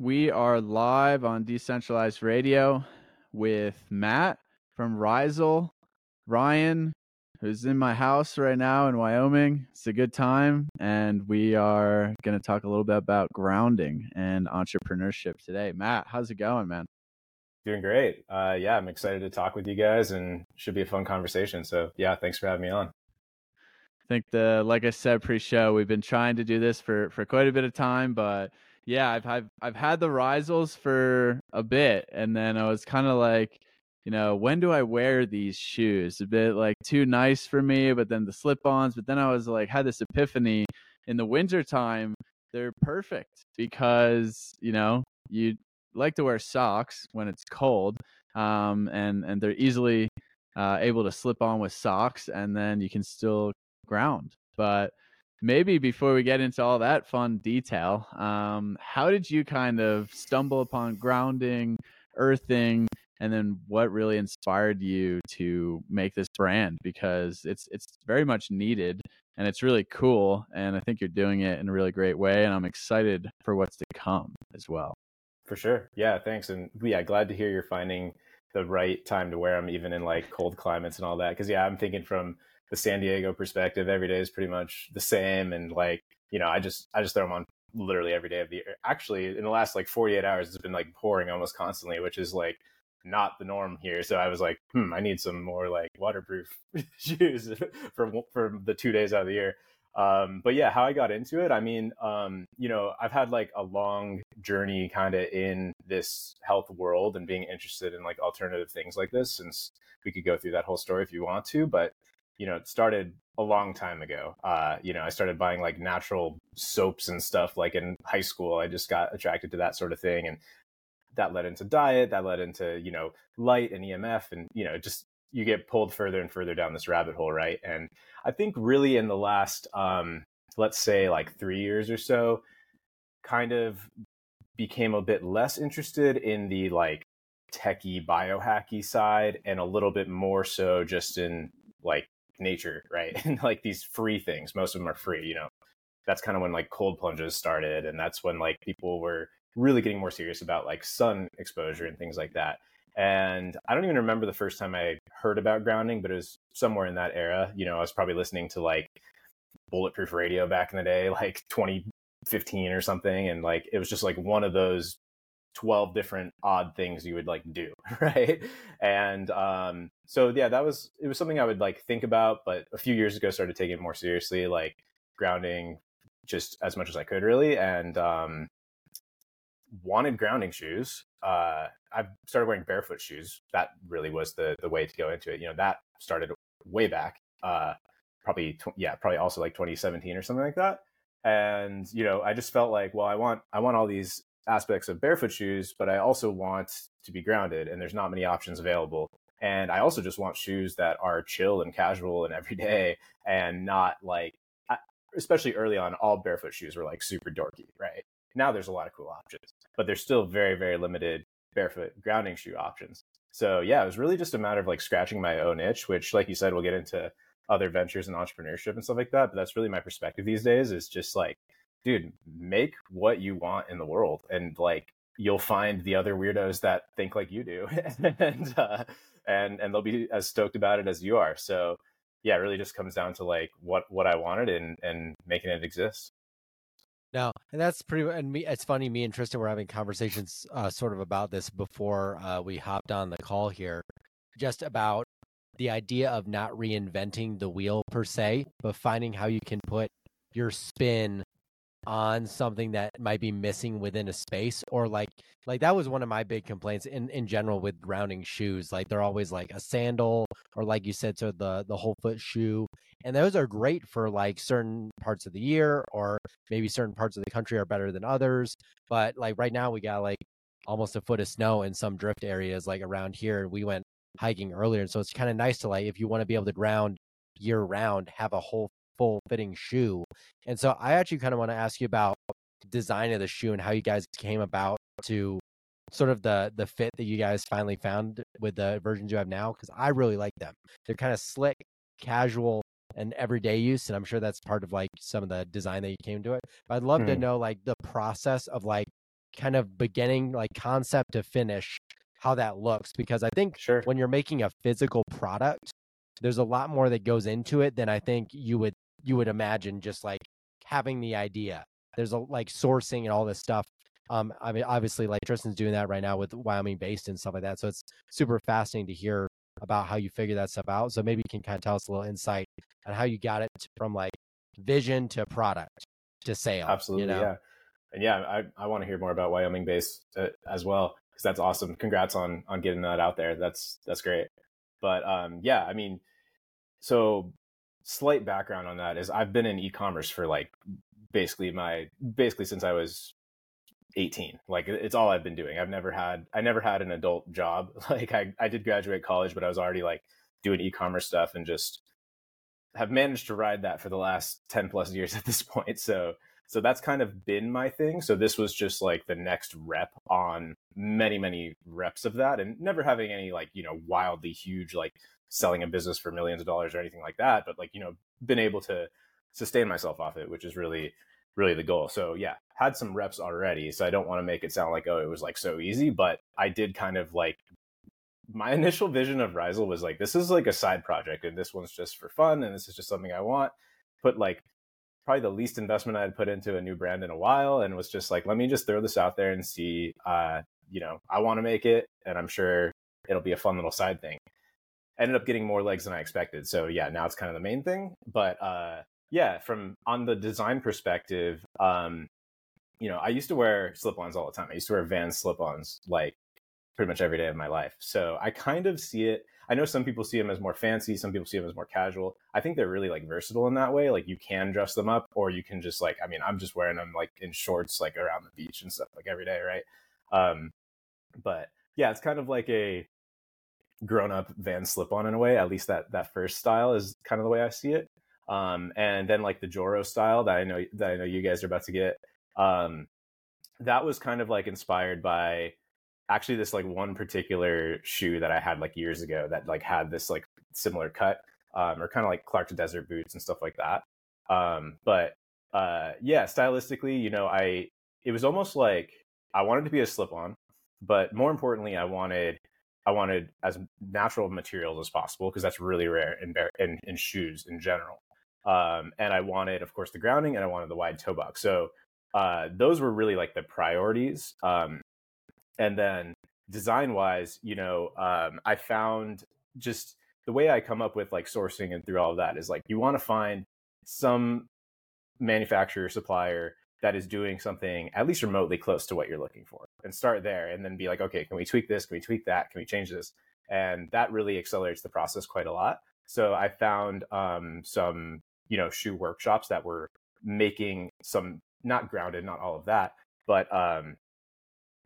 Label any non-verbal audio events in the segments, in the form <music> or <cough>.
We are live on Decentralized Radio with Matt from Rhizal, Ryan, who's in my house right now in Wyoming. It's a good time, and we are going to talk a little bit about grounding and entrepreneurship today. Matt, how's it going, man? Doing great. Uh, yeah, I'm excited to talk with you guys, and should be a fun conversation. So, yeah, thanks for having me on. I think the like I said pre-show, we've been trying to do this for for quite a bit of time, but yeah, I've I've I've had the Rhizals for a bit, and then I was kind of like, you know, when do I wear these shoes? A bit like too nice for me, but then the slip-ons. But then I was like, had this epiphany in the wintertime, they're perfect because you know you like to wear socks when it's cold, um, and and they're easily uh, able to slip on with socks, and then you can still ground. But maybe before we get into all that fun detail, um, how did you kind of stumble upon grounding, earthing, and then what really inspired you to make this brand? Because it's it's very much needed and it's really cool, and I think you're doing it in a really great way, and I'm excited for what's to come as well. For sure, yeah, thanks, and yeah, glad to hear you're finding the right time to wear them, even in like cold climates and all that. Because yeah, I'm thinking from the San Diego perspective, every day is pretty much the same. And like, you know, I just I just throw them on literally every day of the year. Actually, in the last like 48 hours, it's been like pouring almost constantly, which is like not the norm here. So I was like, hmm, I need some more like waterproof <laughs> shoes for for the two days out of the year. Um, but yeah, how I got into it, I mean, um, you know, I've had like a long journey kind of in this health world and being interested in like alternative things like this since we could go through that whole story if you want to. But you know, it started a long time ago. Uh, you know, I started buying like natural soaps and stuff like in high school. I just got attracted to that sort of thing. And that led into diet, that led into, you know, light and EMF and, you know, just you get pulled further and further down this rabbit hole, right? And I think really in the last, um, let's say like three years or so, kind of became a bit less interested in the like techie biohacky side and a little bit more so just in like nature, right? <laughs> and like these free things, most of them are free, you know. That's kind of when like cold plunges started and that's when like people were really getting more serious about like sun exposure and things like that. And I don't even remember the first time I heard about grounding, but it was somewhere in that era. You know, I was probably listening to like bulletproof radio back in the day, <laughs> like 2015 or something. And like, it was just like one of those 12 different odd things you would like do <laughs> right? And um so yeah that was it was something i would like think about but a few years ago started taking it more seriously like grounding just as much as i could really and um wanted grounding shoes. Uh i started wearing barefoot shoes. That really was the the way to go into it. You know that started way back uh probably tw- yeah probably also like 2017 or something like that. And you know i just felt like well i want i want all these aspects of barefoot shoes, but I also want to be grounded, and there's not many options available. And I also just want shoes that are chill and casual and <laughs> everyday, and not like, especially early on, all barefoot shoes were like super dorky, right? Now there's a lot of cool options, but there's still very, very limited barefoot grounding shoe options. So yeah, it was really just a matter of like scratching my own itch, which, like you said, we'll get into other ventures and entrepreneurship and stuff like that. But that's really my perspective these days is just like dude, make what you want in the world, and like you'll find the other weirdos that think like you do, <laughs> and uh, and and they'll be as stoked about it as you are. So yeah, it really just comes down to like what what I wanted and and making it exist. No, and that's pretty. And me, it's funny. Me and Tristan were having conversations, uh, sort of about this before uh, we hopped on the call here, just about the idea of not reinventing the wheel per se, but finding how you can put your spin on something that might be missing within a space or like like that was one of my big complaints in in general with grounding shoes like they're always like a sandal or like you said so the the whole foot shoe and those are great for like certain parts of the year or maybe certain parts of the country are better than others but like right now we got like almost a foot of snow in some drift areas like around here we went hiking earlier and so it's kind of nice to like if you want to be able to ground year round have a whole full fitting shoe. And so I actually kind of want to ask you about design of the shoe and how you guys came about to sort of the the fit that you guys finally found with the versions you have now because I really like them. They're kind of slick, casual, and everyday use, and I'm sure that's part of like some of the design that you came to it. But I'd love mm. to know like the process of like kind of beginning like concept to finish how that looks because I think Sure. when you're making a physical product, there's a lot more that goes into it than I think you would you would imagine just like having the idea. There's a like sourcing and all this stuff. Um, I mean, obviously, like Tristan's doing that right now with Wyoming based and stuff like that. So it's super fascinating to hear about how you figure that stuff out. So maybe you can kind of tell us a little insight on how you got it from like vision to product to sale. Absolutely, you know? yeah. And yeah, I, I want to hear more about Wyoming based uh, as well because that's awesome. Congrats on on getting that out there. That's that's great. But um, yeah, I mean, so slight background on that is I've been in e-commerce for like basically my basically since I was 18 like it's all i've been doing. I've never had i never had an adult job. <laughs> Like i, I did graduate college but i was already like doing e-commerce stuff and just have managed to ride that for the last 10 plus years <laughs> at this point. So so that's kind of been my thing. So this was just like the next rep on many many reps of that and never having any like you know wildly huge like selling a business for millions of dollars or anything like that but like you know been able to sustain myself off it which is really really the goal. So yeah, had some reps already. So I don't want to make it sound like oh it was like so easy, but I did kind of like my <laughs> initial vision of Rhizal was like this is like a side project and this one's just for fun and this is just something I want. Put like probably the least investment I had put into a new brand in a while and was just like let me just throw this out there and see uh you know, I want to make it and I'm sure it'll be a fun little side thing. Ended up getting more legs than I expected. So yeah, now it's kind of the main thing, but uh yeah, from on the design perspective, um, you know, I used to wear slip-ons all the time. I used to wear Vans slip-ons like pretty much every day of my life. So I kind of see it. I know some people see them as more fancy, some people see them as more casual. I think they're really like versatile in that way. Like you can dress them up, or you can just like, I mean, I'm just wearing them like in shorts, like around the beach and stuff, like every day, right? Um, but yeah, it's kind of like a grown-up Van slip-on in a way. At least that that first style is kind of the way I see it. Um, and then like the Joro style that I know that I know you guys are about to get. Um, that was kind of like inspired by actually this like one particular shoe that I had like years ago that like had this like similar cut, um, or kind of like Clark Desert boots and stuff like that. Um, but uh, yeah, stylistically, you know, I it was almost like I wanted to be a slip on, but more importantly, I wanted I wanted as natural materials as possible because that's really rare in, in, in shoes in general. Um, and I wanted, of course, the grounding and I wanted the wide toe box. So uh, those were really like the priorities. Um, and then design wise, you know, um, I found just the way I come up with like sourcing and through all of that is like you want to find some manufacturer supplier that is doing something at least remotely close to what you're looking for and start there and then be like okay can we tweak this? Can we tweak that? Can we change this? And that really accelerates the process quite a lot. So i found um, some you know shoe workshops that were making some not grounded not all of that but um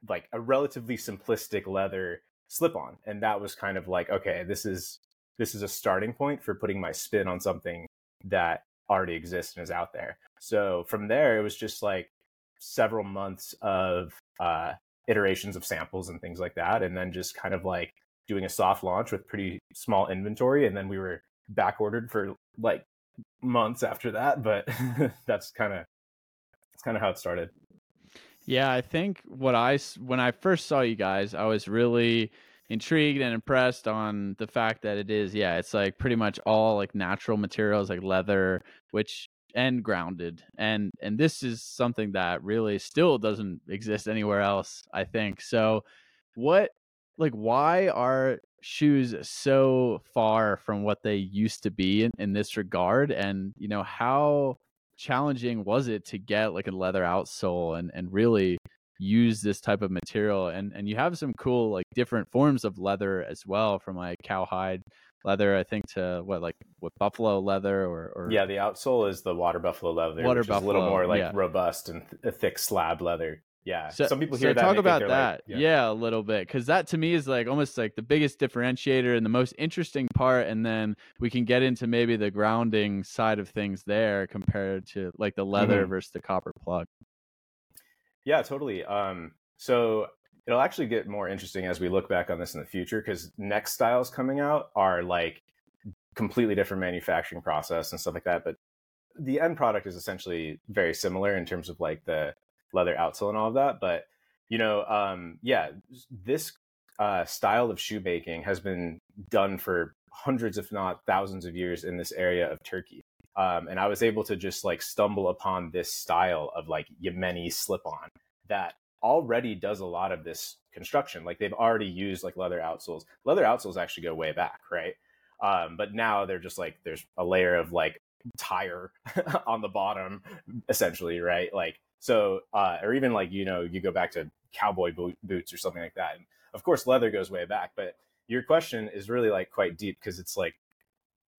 like a relatively simplistic leather slip on and that was kind of like okay this is this is a starting point for putting my spin on something that already exists and is out there so from there it was just like several months of uh iterations of samples and things like that and then just kind of like doing a soft launch with pretty small inventory and then we were back ordered for like months after that, but <laughs> that's kind of that's kind of how it started. Yeah, I think what I when I first saw you guys, I was really intrigued and impressed on the fact that it is yeah, it's like pretty much all like natural materials like leather, which and grounded. And and this is something that really still doesn't exist anywhere else, I think. So what like why are shoes so far from what they used to be in, in this regard and you know how challenging was it to get like a leather outsole and and really use this type of material and and you have some cool like different forms of leather as well from like cowhide leather i think to what like what buffalo leather or, or yeah the outsole is the water buffalo leather water which buffalo, is a little more like yeah. robust and th- a thick slab leather yeah. So, some people hear so that. Talk about that. Like, yeah. yeah. a little bit, because that to me is like almost like the biggest differentiator and the most interesting part. And then we can get into maybe the grounding side of things there compared to like the leather mm-hmm. versus the copper plug. Yeah, totally. Um, so it'll actually get more interesting as we look back on this in the future because next styles coming out are like completely different manufacturing process and stuff like that. But the end product is essentially very similar in terms of like the leather outsole and all of that. But You know, um, yeah, this uh, style of shoemaking has been done for hundreds, if not thousands, of years in this area of Turkey. Um, and I was able to just like stumble upon this style of like Yemeni slip on that already does a lot of this construction. Like they've already used like leather outsoles. Leather outsoles actually go way back, right? Um, but now they're just like there's a layer of like tire <laughs> on the bottom, essentially, right? Like so, uh, or even like you know you go back to cowboy boot, boots or something like that. And of course, leather goes way back, but your question is really like quite deep because it's like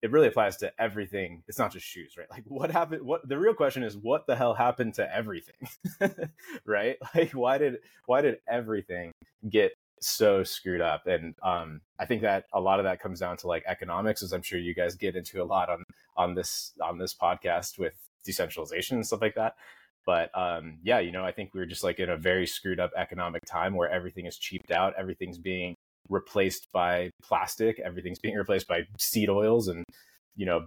it really applies to everything. It's not just shoes, right? Like what happened what the real question is what the hell happened to everything? <laughs> right? <laughs> Like why did why did everything get so screwed up? And um I think that a lot of that comes down to like economics as I'm sure you guys get into a lot on on this on this podcast with decentralization and stuff like that. But um yeah, you know, I think we're just like in a very screwed up economic time where everything is cheaped out, everything's being replaced by plastic. Everything's being replaced by seed oils and you know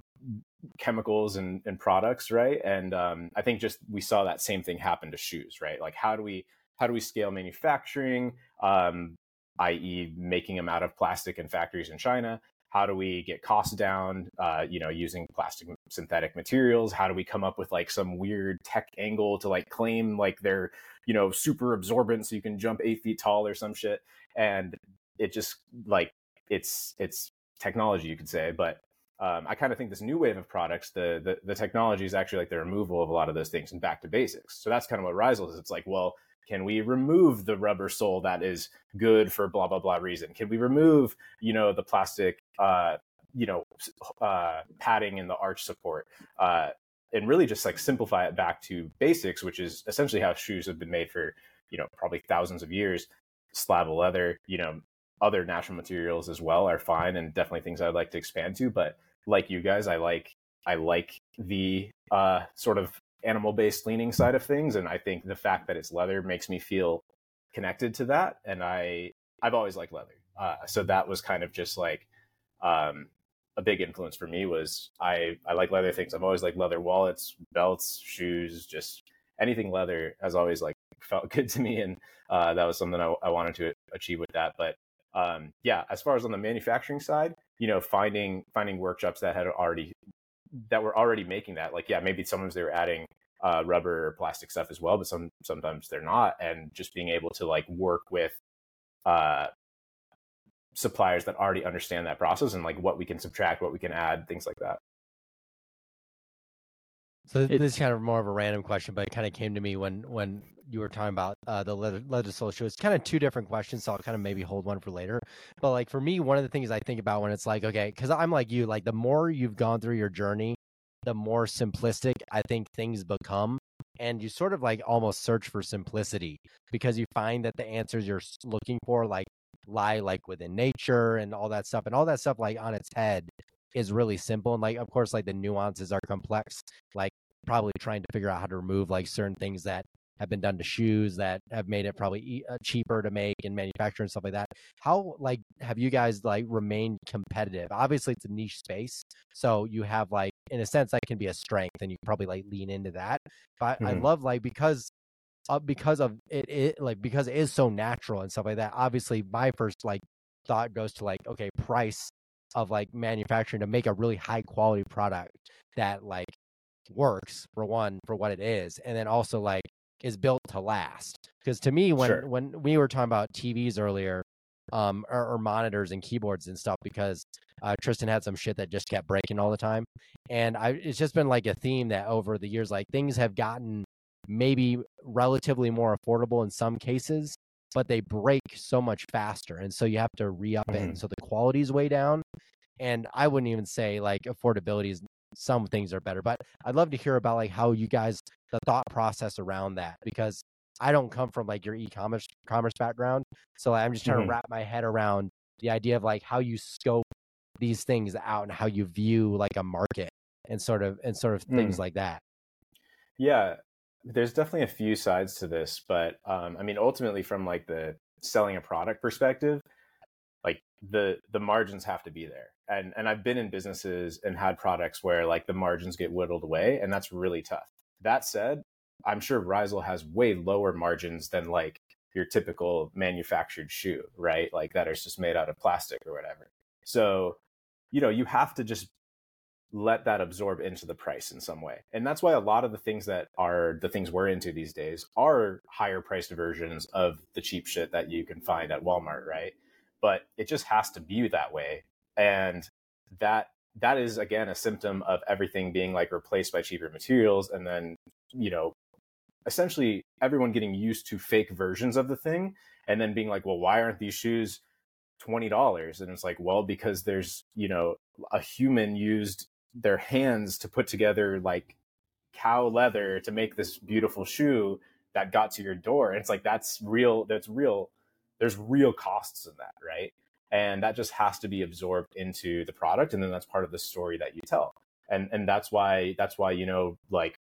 chemicals and, and products, right? And um, I think just we saw that same thing happen to shoes, right? Like how do we how do we scale manufacturing, um, i.e., making them out of plastic in factories in China? How do we get costs down? Uh, you know, using plastic synthetic materials. How do we come up with like some weird tech angle to like claim like they're you know super absorbent so you can jump eight feet tall or some shit? And it just like it's it's technology you could say but um, I kind of think this new wave of products, the, the, the technology is actually like the removal of a lot of those things and back to basics. So that's kind of what Rhizal is. It's like, well, can we remove the rubber sole that is good for blah blah blah reason? Can we remove, you know, the plastic, uh, you know, uh, padding in the arch support, uh, and really just like simplify it back to basics, which is essentially how shoes have been made for, you know, probably thousands of years. Slab of leather, you know, other natural materials as well are fine and definitely things I'd like to expand to. But like you guys, I like I like the uh, sort of animal based leaning side of things, and I think the fact that it's leather makes me feel connected to that. And I I've always liked leather, uh, so that was kind of just like um, a big influence for me. Was I I like leather things. I've always liked leather wallets, belts, shoes, just anything leather has always like felt <laughs> good to me, and uh, that was something I, I wanted to achieve with that. But um, yeah, as far as on the manufacturing side, you know, finding finding workshops that had already that were already making that. Like, yeah, maybe sometimes they were adding uh, rubber or plastic stuff as well, but some sometimes they're not. And just being able to like work with uh, suppliers that already understand that process and like what we can subtract, what we can add, things like that. So it, this is kind of more of a random question, but it kind of came to me when when you were talking about uh, the legislature. It's kind of two different questions, so I'll kind of maybe hold one for later. But like for me, one of the things I think about when it's like, okay, because I'm like you, like the more you've gone through your journey, the more simplistic I think things become, and you sort of like almost search for simplicity because you find that the answers you're looking for like lie like within nature and all that stuff, and all that stuff like on its head is really simple and like of course like the nuances are complex like probably trying to figure out how to remove like certain things that have been done to shoes that have made it probably uh, cheaper to make and manufacture and stuff like that how like have you guys like remained competitive obviously it's a niche space so you have like in a sense that can be a strength and you probably like lean into that but mm-hmm. i love like because uh, because of it, it like because it is so natural and stuff like that obviously my first like thought goes to like okay price of like manufacturing to make a really high quality product that like works for one for what it is and then also like is built to last because to me when sure. when we were talking about tvs earlier um or, or, monitors and keyboards and stuff because uh, tristan had some shit that just kept breaking all the time and i it's just been like a theme that over the years like things have gotten maybe relatively more affordable in some cases but they break so much faster. And so you have to re up mm-hmm. it. And so the quality is way down. And I wouldn't even say like affordability is some things are better, but I'd love to hear about like how you guys, the thought process around that, because I don't come from like your e-commerce commerce background. So I'm just trying mm-hmm. to wrap my head around the idea of like how you scope these things out and how you view like a market and sort of and sort of things mm. like that. Yeah, there's definitely a few sides to this, but um, I mean, ultimately, from like the selling a product perspective, like the the margins have to be there. And and I've been in businesses and had products where like the margins get whittled away, and that's really tough. That said, I'm sure Rhizal has way lower margins than like your typical manufactured shoe, right? Like that is just made out of plastic or whatever. So, you know, you have to just let that absorb into the price in some way. And that's why a lot of the things that are the things we're into these days are higher priced versions of the cheap shit that you can find at Walmart, right? But it just has to be that way. And that that is again a symptom of everything being like replaced by cheaper materials and then, you know, essentially everyone getting used to fake versions of the thing and then being like, well, why aren't these shoes $20? And it's like, well, because there's, you know, a human used their hands to put together like cow leather to make this beautiful shoe that got to your door. And it's like that's real. That's real. There's real costs in that, right? And that just has to be absorbed into the product, and then that's part of the story that you tell. And and that's why that's why you know like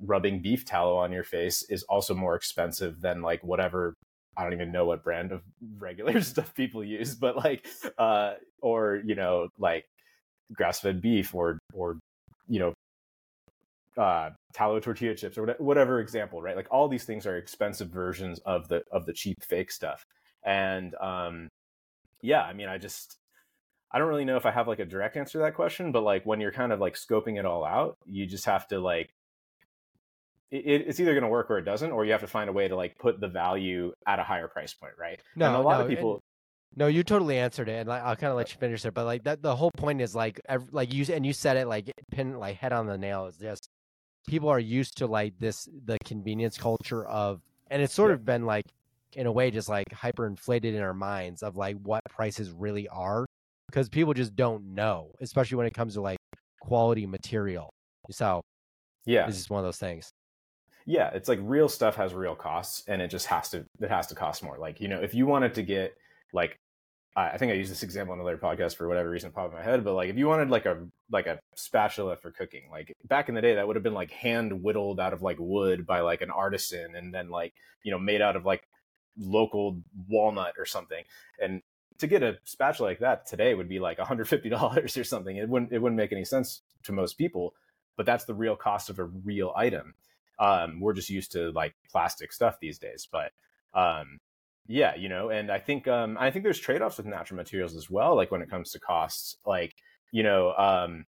rubbing beef tallow on your face is also more expensive than like whatever I don't even know what brand of <laughs> regular stuff people use, but like uh or you know like grass fed beef or or you know uh, tallow tortilla chips or whatever example, right? Like all these things are expensive versions of the of the cheap fake stuff. And um, yeah, I mean, I just I don't really know if I have like a direct answer to that question, but like when you're kind of like scoping it all out, you just have to like it, it's either going to work or it doesn't, or you have to find a way to like put the value at a higher price point, right? No, and a lot no, of people. No, you totally answered it, and like, I'll kind of let you finish it. But like that, the whole point is like, every, like you and you said it like pin like head on the nail. Is just people are used to like this the convenience culture of, and it's sort Yeah. of been like in a way just like hyperinflated in our minds of like what prices really are because people just don't know, especially when it comes to like quality material. So Yeah, it's just one of those things. yeah it's like real stuff has real costs and it just has to it has to cost more like you know if you wanted to get like i think i used this example on another podcast for whatever reason popped in my head but like if you wanted like a like a spatula for cooking like back in the day that would have been like hand whittled out of like wood by like an artisan and then like you know made out of like local walnut or something. And to get a spatula like that today would be like $150 or something. It wouldn't it wouldn't make any sense to most people but that's the real cost of a real item. Um, we're just used to like plastic stuff these days but um, yeah you know and i think um, i think there's trade-offs with natural materials as well like when it comes to costs like you know um,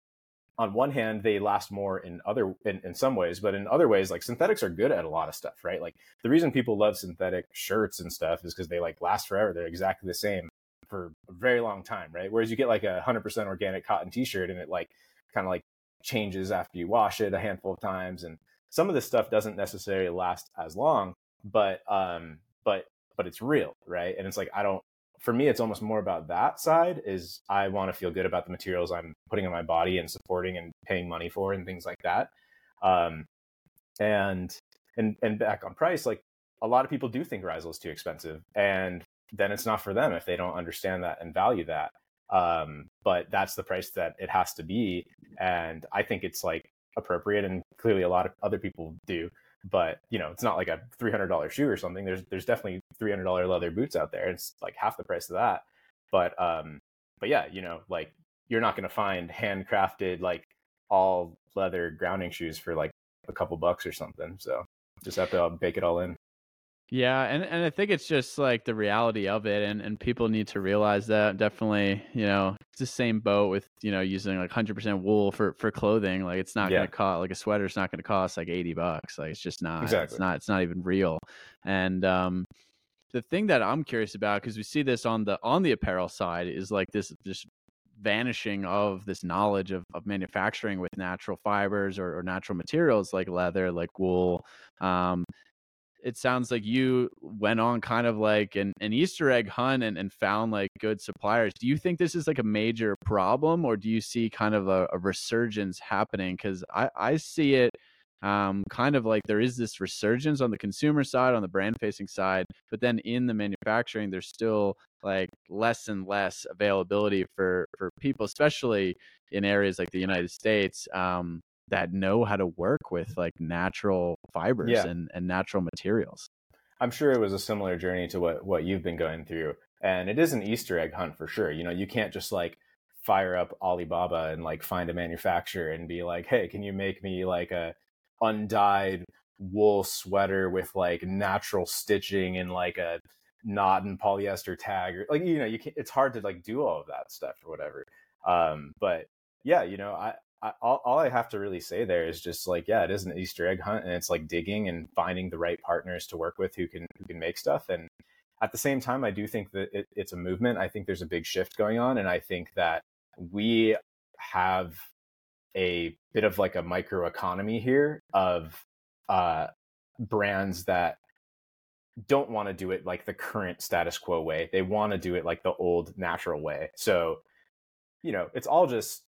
on one hand they last more in other in, in some ways but in other ways like synthetics are good at a lot of stuff right? Like the reason people love synthetic shirts and stuff is because they like last forever they're exactly the same for a very long time right? Whereas you get like a 100% organic cotton t-shirt and it like kind of like changes after you wash it a handful of times and some of this stuff doesn't necessarily last as long but um but but it's real right? And it's like i don't for me it's almost more about that side is i want to feel good about the materials i'm putting in my body and supporting and paying money for and things like that. Um and and and back on price like a lot of people do think Rhizal is too expensive and then it's not for them if they don't understand that and value that. Um but that's the price that it has to be and i think it's like appropriate and clearly a lot of other people do but you know it's not like a $300 shoe or something. There's there's definitely $300 leather boots out there. It's like half the price of that. But um but yeah you know like you're not going to find handcrafted like all leather grounding shoes for like a couple bucks or something. So just have to bake it all in Yeah, and and I think it's just like the reality of it, and and people need to realize that. Definitely, you know, it's the same boat with you know using like hundred percent wool for for clothing. Like it's not Yeah. gonna cost like a sweater's not gonna cost like eighty bucks. Like it's just not. Exactly. It's not. It's not even real. And um, the thing that I'm curious about because we see this on the on the apparel side is like this just vanishing of this knowledge of, of manufacturing with natural fibers or, or natural materials like leather like wool um, it sounds like you went on kind of like an, an Easter egg hunt and, and found like good suppliers. Do you think this is like a major problem or do you see kind of a, a resurgence happening? Because I, I see it um, kind of like there is this resurgence on the consumer side, on the brand facing side, but then in the manufacturing, there's still like less and less availability for, for people, especially in areas like the United States. Um, that know how to work with like natural fibers Yeah. and, and natural materials. I'm sure it was a similar journey to what what you've been going through, and it is an Easter egg hunt for sure. You know, you can't just like fire up Alibaba and like find a manufacturer and be like, "Hey, can you make me like a undyed wool sweater with like natural stitching and like a knot and polyester tag or like you know you can it's hard to like do all of that stuff or whatever um but yeah you know i I, all, all I have to really say there is just like, yeah, it is an Easter egg hunt, and it's like digging and finding the right partners to work with who can who can make stuff. And at the same time, I do think that it, it's a movement. I think there's a big shift going on, and I think that we have a bit of like a micro economy here of uh, brands that don't want to do it like the current status quo way. They want to do it like the old natural way. So, you know, it's all just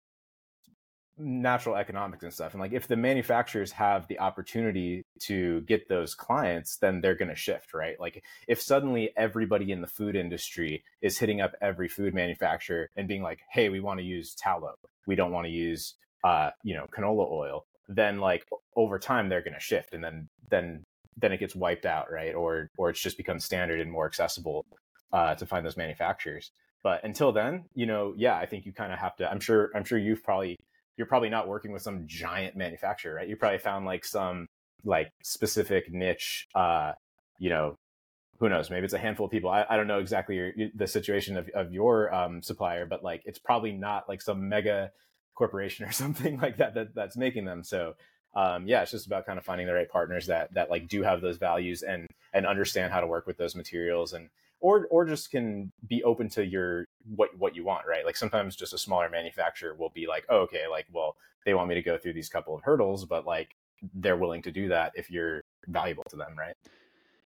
natural economics and stuff. And like if the manufacturers have the opportunity to get those clients, then they're going to shift, right? Like if suddenly everybody in the food industry is hitting up every food manufacturer and being like, "Hey, we want to use tallow. We don't want to use uh, you know, canola oil." Then like over time they're going to shift and then then then it gets wiped out, right? Or or it's just becomes standard and more accessible uh, to find those manufacturers. But until then, you know, yeah, I think you kind of have to. I'm sure. I'm sure you've probably you're probably not working with some giant manufacturer, right? You probably found like some like specific niche, uh, you know, who knows? Maybe it's a handful of people. I, I don't know exactly your, the situation of, of your um, supplier, but like it's probably not like some mega corporation <laughs> or something like that, that that's making them. So um, yeah, it's just about kind of finding the right partners that that like do have those values and and understand how to work with those materials and or or just can be open to your what what you want, right? Like sometimes just a smaller manufacturer will be like, oh, okay, like well, they want me to go through these couple of hurdles, but like they're willing to do that if you're valuable to them, right?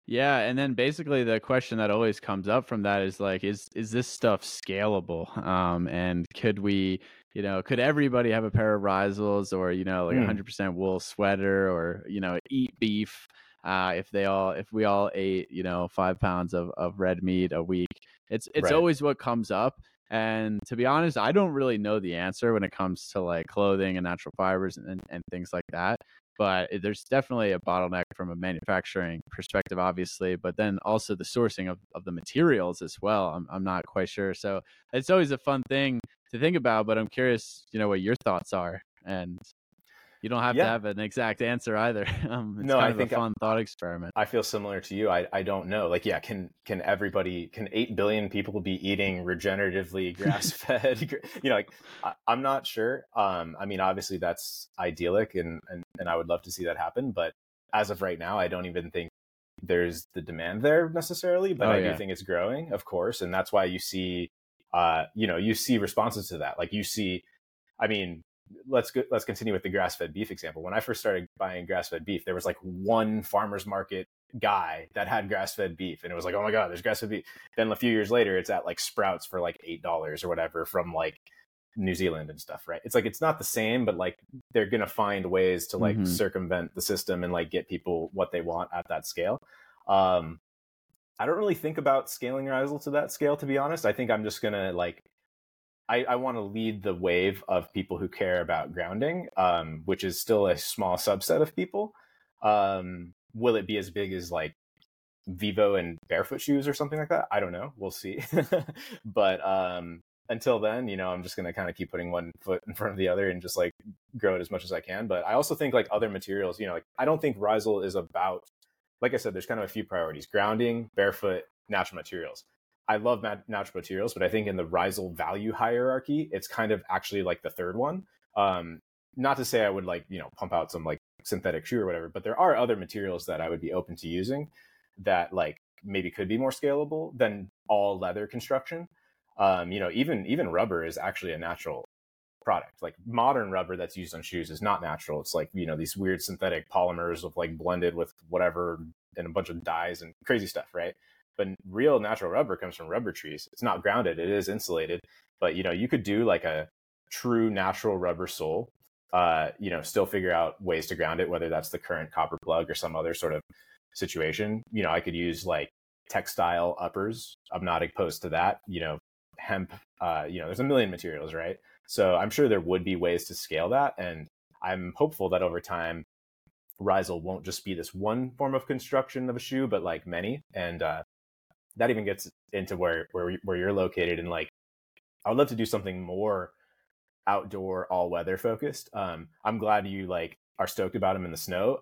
Yeah, and then basically the question that always comes up from that is like, is is this stuff scalable? Um, and could we, you know, could everybody have a pair of Rhizals or you know, like a hmm. hundred percent wool sweater or you know, eat beef? Uh, if they all if we all ate you know five pounds of, of red meat a week it's it's right. always what comes up and to be honest i don't really know the answer when it comes to like clothing and natural fibers and, and things like that but there's definitely a bottleneck from a manufacturing perspective obviously but then also the sourcing of, of the materials as well I'm, I'm not quite sure so it's always a fun thing to think about but i'm curious you know what your thoughts are and you don't have yeah. to have an exact answer either. <laughs> Um, it's no, kind I of think a fun I, thought experiment. I feel similar to you. I, I don't know. Like, yeah, can can everybody can eight billion people be eating regeneratively grass <laughs> fed? you know, like I, am not sure. Um, I mean, obviously that's idyllic, and, and and I would love to see that happen. But as of right now, I don't even think there's the demand there necessarily. But oh, I yeah. do think it's growing, of course, and that's why you see, uh, you know, you see responses to that. Like you see, I mean, let's go, let's continue with the grass fed beef example. When I first started buying grass fed beef, there was like one farmers market guy that had grass fed beef, and it was like, oh my god, there's grass fed beef. Then a few years later, it's at like Sprouts for like eight dollars or whatever from like New Zealand and stuff, right? It's like it's not the same, but like they're gonna find ways to like mm-hmm. circumvent the system and like get people what they want at that scale. Um, I don't really think about scaling Rhizal to that scale, to be honest. I think I'm just gonna like I, I want to lead the wave of people who care about grounding, um, which is still a small subset of people. Um, will it be as big as like Vivo and barefoot shoes or something like that? I don't know. We'll see. <laughs> but um, until then, you know, I'm just gonna kind of keep putting one foot in front of the other and just like grow it as much as I can. But I also think like other materials, you know, like I don't think Rhizal is about, like I said, there's kind of a few priorities: grounding, barefoot, natural materials. I love natural materials, but I think in the Rhizal value hierarchy, it's kind of actually like the third one. Um, not to say I would like, you know, pump out some like synthetic shoe or whatever, but there are other materials that I would be open to using that like maybe could be more scalable than all leather construction. Um, you know, even even rubber is actually a natural product. Like modern rubber that's used on shoes is not natural. It's like, you know, these weird synthetic polymers of like blended with whatever and a bunch of dyes and crazy stuff, right? But real natural rubber comes from rubber trees. It's not grounded; it is insulated. But you know, you could do like a true natural rubber sole. Uh, you know, still figure out ways to ground it, whether that's the current copper plug or some other sort of situation. You know, I could use like textile uppers. I'm not opposed to that. You know, hemp. Uh, you know, there's a million materials, right? So I'm sure there would be ways to scale that, and I'm hopeful that over time Rhizal won't just be this one form of construction of a shoe, but like many. And uh, that even gets into where where where you're located and like I would love to do something more outdoor all weather focused. Um, I'm glad you like are stoked about them in the snow.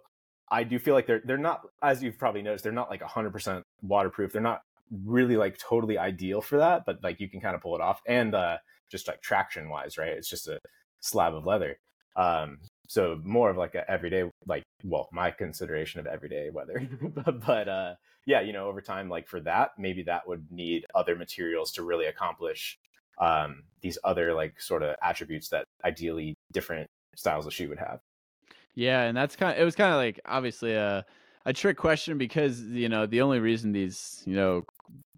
I do feel like they're they're not as you've probably noticed they're not like 100% waterproof. They're not really like totally ideal for that, but like you can kind of pull it off and uh just like traction wise, right? It's just a slab of leather. Um so more of like a everyday like well, my consideration of everyday weather. <laughs> but, but uh yeah, you know, over time like for that, maybe that would need other materials to really accomplish um these other like sort of attributes that ideally different styles of shoe would have. Yeah, and that's kind of it was kind of like obviously a a trick question because you know the only reason these you know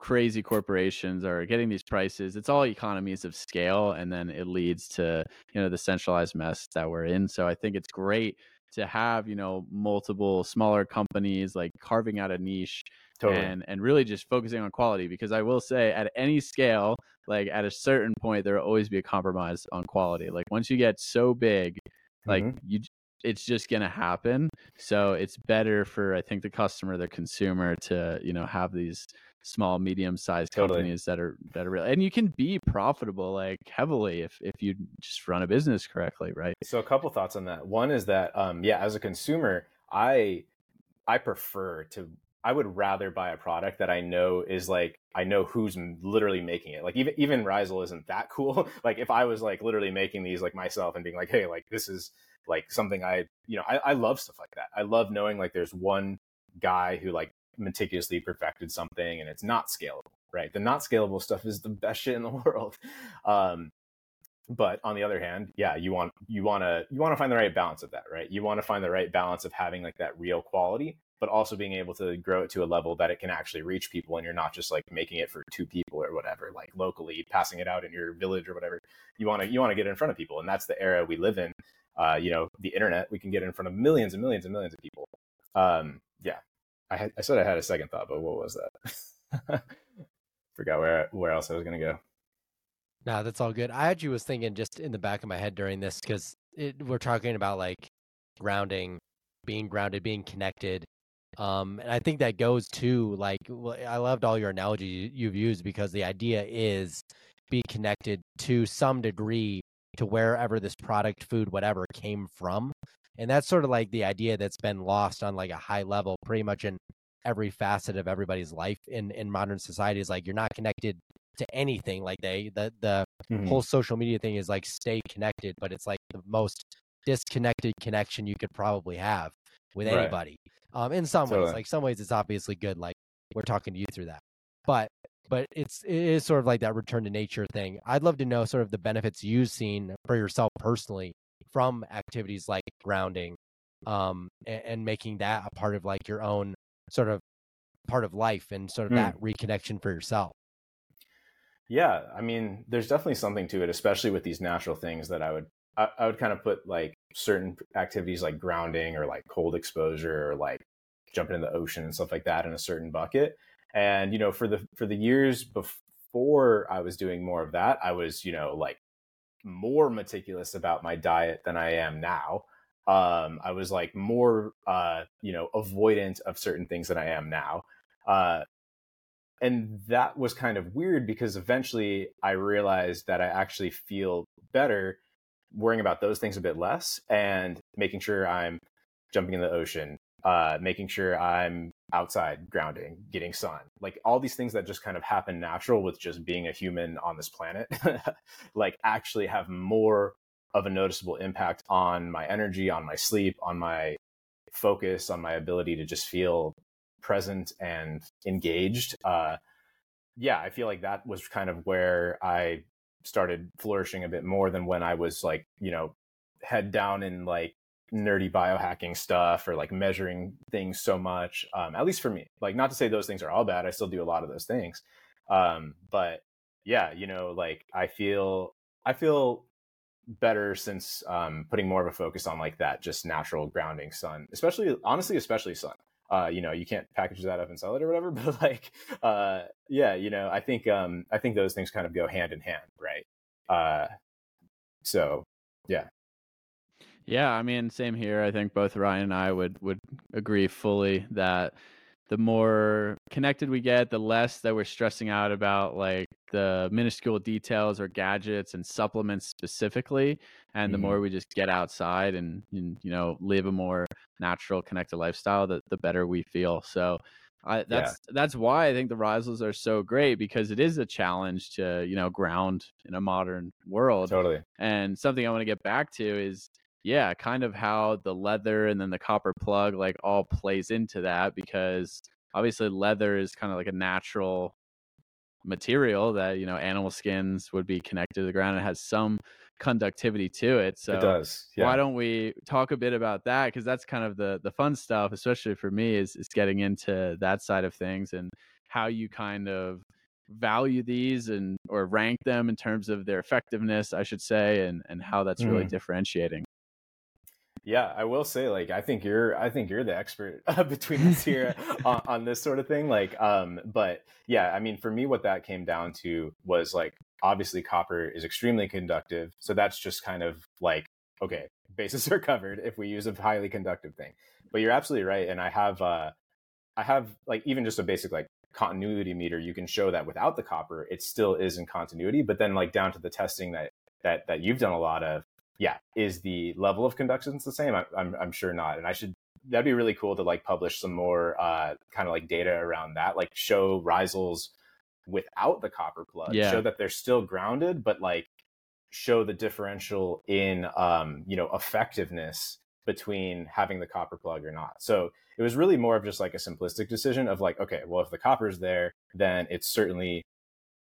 crazy corporations are getting these prices it's all economies of scale and then it leads to you know the centralized mess that we're in so i think it's great to have you know multiple smaller companies like carving out a niche totally. and and really just focusing on quality because i will say at any scale like at a certain point there will always be a compromise on quality like once you get so big like mm-hmm. you it's just going to happen. So it's better for I think the customer, the consumer to, you know, have these small medium sized totally. companies that are that are real and you can be profitable like heavily if if you just run a business correctly, right? So a couple thoughts on that. One is that um yeah, as a consumer, I I prefer to I would rather buy a product that I know is like I know who's literally making it. Like even even Rhizal isn't that <laughs> cool. like if I was like literally making these like myself and being like, hey, like this is like something I, you know, I, I love stuff like that. I love knowing like there's one guy who like meticulously perfected something and it's not scalable, right? The not scalable stuff is the best shit in the <laughs> world. Um, but on the other hand, yeah, you want you want to you want to find the right balance of that, right? You want to find the right balance of having like that real quality, but also being able to grow it to a level that it can actually reach people, and you're not just like making it for two people or whatever, like locally passing it out in your village or whatever. You want to you want to get in front of people, and that's the era we live in uh, you know, the internet, we can get in front of millions and millions and millions of people. Um, yeah, I, had, I said I had a second thought, but what was that? <laughs> Forgot where where else I was gonna go. No, that's all good. I actually was thinking just in the back of my head during this because we're talking about like grounding, being grounded, being connected. Um, and I think that goes to like I loved all your analogy you've used because the idea is be connected to some degree to wherever this product, food, whatever came from. And that's sort of like the idea that's been lost on like a high level, pretty much in every facet of everybody's life in, in modern society is like you're not connected to anything. Like they the the mm-hmm. whole social media thing is like stay connected, but it's like the most disconnected connection you could probably have with right. anybody. Um in some ways. Like some ways it's obviously good, like we're talking to you through that. But but it's it is sort of like that return to nature thing. I'd love to know sort of the benefits you've seen for yourself personally from activities like grounding, um, and, and making that a part of like your own sort of part of life and sort of mm. that reconnection for yourself. Yeah, I mean, there's definitely something to it, especially with these natural things that I would I, I would kind of put like certain activities like grounding or like cold exposure or like jumping in the ocean and stuff like that in a certain bucket and you know, for the for the years before I was doing more of that, I was you know like more meticulous about my diet than I am now. Um, I was like more uh, you know avoidant of certain things than I am now. Uh, and that was kind of weird because eventually I realized that I actually feel better worrying about those things a bit less and making sure I'm jumping in the ocean, uh, making sure I'm outside grounding, getting sun, like all these things that just kind of happen natural with just being a human on this planet, <laughs> like actually have more of a noticeable impact on my energy, on my sleep, on my focus, on my ability to just feel present and engaged. Uh, yeah, I feel like that was kind of where I started flourishing a bit more than when I was like, you know, head down in like nerdy biohacking stuff or like measuring things so much. Um, at least for me, like not to say those things are all bad. I still do a lot of those things. Um, but yeah, you know, like I feel, I feel better since um, putting more of a focus on like that, just natural grounding sun, especially honestly, especially sun. Uh, you know, you can't package that up and sell it or whatever, <laughs> but like, uh, yeah, you know, I think, um, I think those things kind of go hand in hand, right? Uh, so yeah, yeah, I mean, same here. I think both Ryan and I would would agree fully that the more connected we get, the less that we're stressing out about like the minuscule details or gadgets and supplements specifically, and the Mhm. more we just get outside and, and you know live a more natural, connected lifestyle, the the better we feel. So. I, that's that's why I think the Rhizals are so great because it is a challenge to you know ground in a modern world. Totally. And something I want to get back to is yeah, kind of how the leather and then the copper plug like all plays into that because obviously leather is kind of like a natural material that you know animal skins would be connected to the ground and has some conductivity to it so it does. Yeah. why don't we talk a bit about that because that's kind of the the fun stuff especially for me is is getting into that side of things and how you kind of value these and or rank them in terms of their effectiveness i should say and and how that's really Mm. differentiating Yeah, I will say, like, I think you're, I think you're the expert <laughs> uh, between us here <laughs> on, on this sort of thing. Like, um, but yeah, I mean, for me, what that came down to was like, obviously, copper is extremely conductive, so that's just kind of like, okay, <laughs> bases are covered if we use a highly conductive thing. But you're absolutely right, and I have, uh, I have like even just a basic like continuity meter. You can show that without the copper, it still is in continuity. But then, like down to the testing that that that you've done a lot of, yeah, is the level of conductance the same? I, I'm I'm sure not, and I should. That'd be really cool to like publish some more uh, kind of like data around that, like show Rhizals without the copper plug, Yeah. show that they're still grounded, but like show the differential in um, you know effectiveness between having the copper plug or not. So it was really more of just like a simplistic decision of like, okay, well, if the copper's there, then it's certainly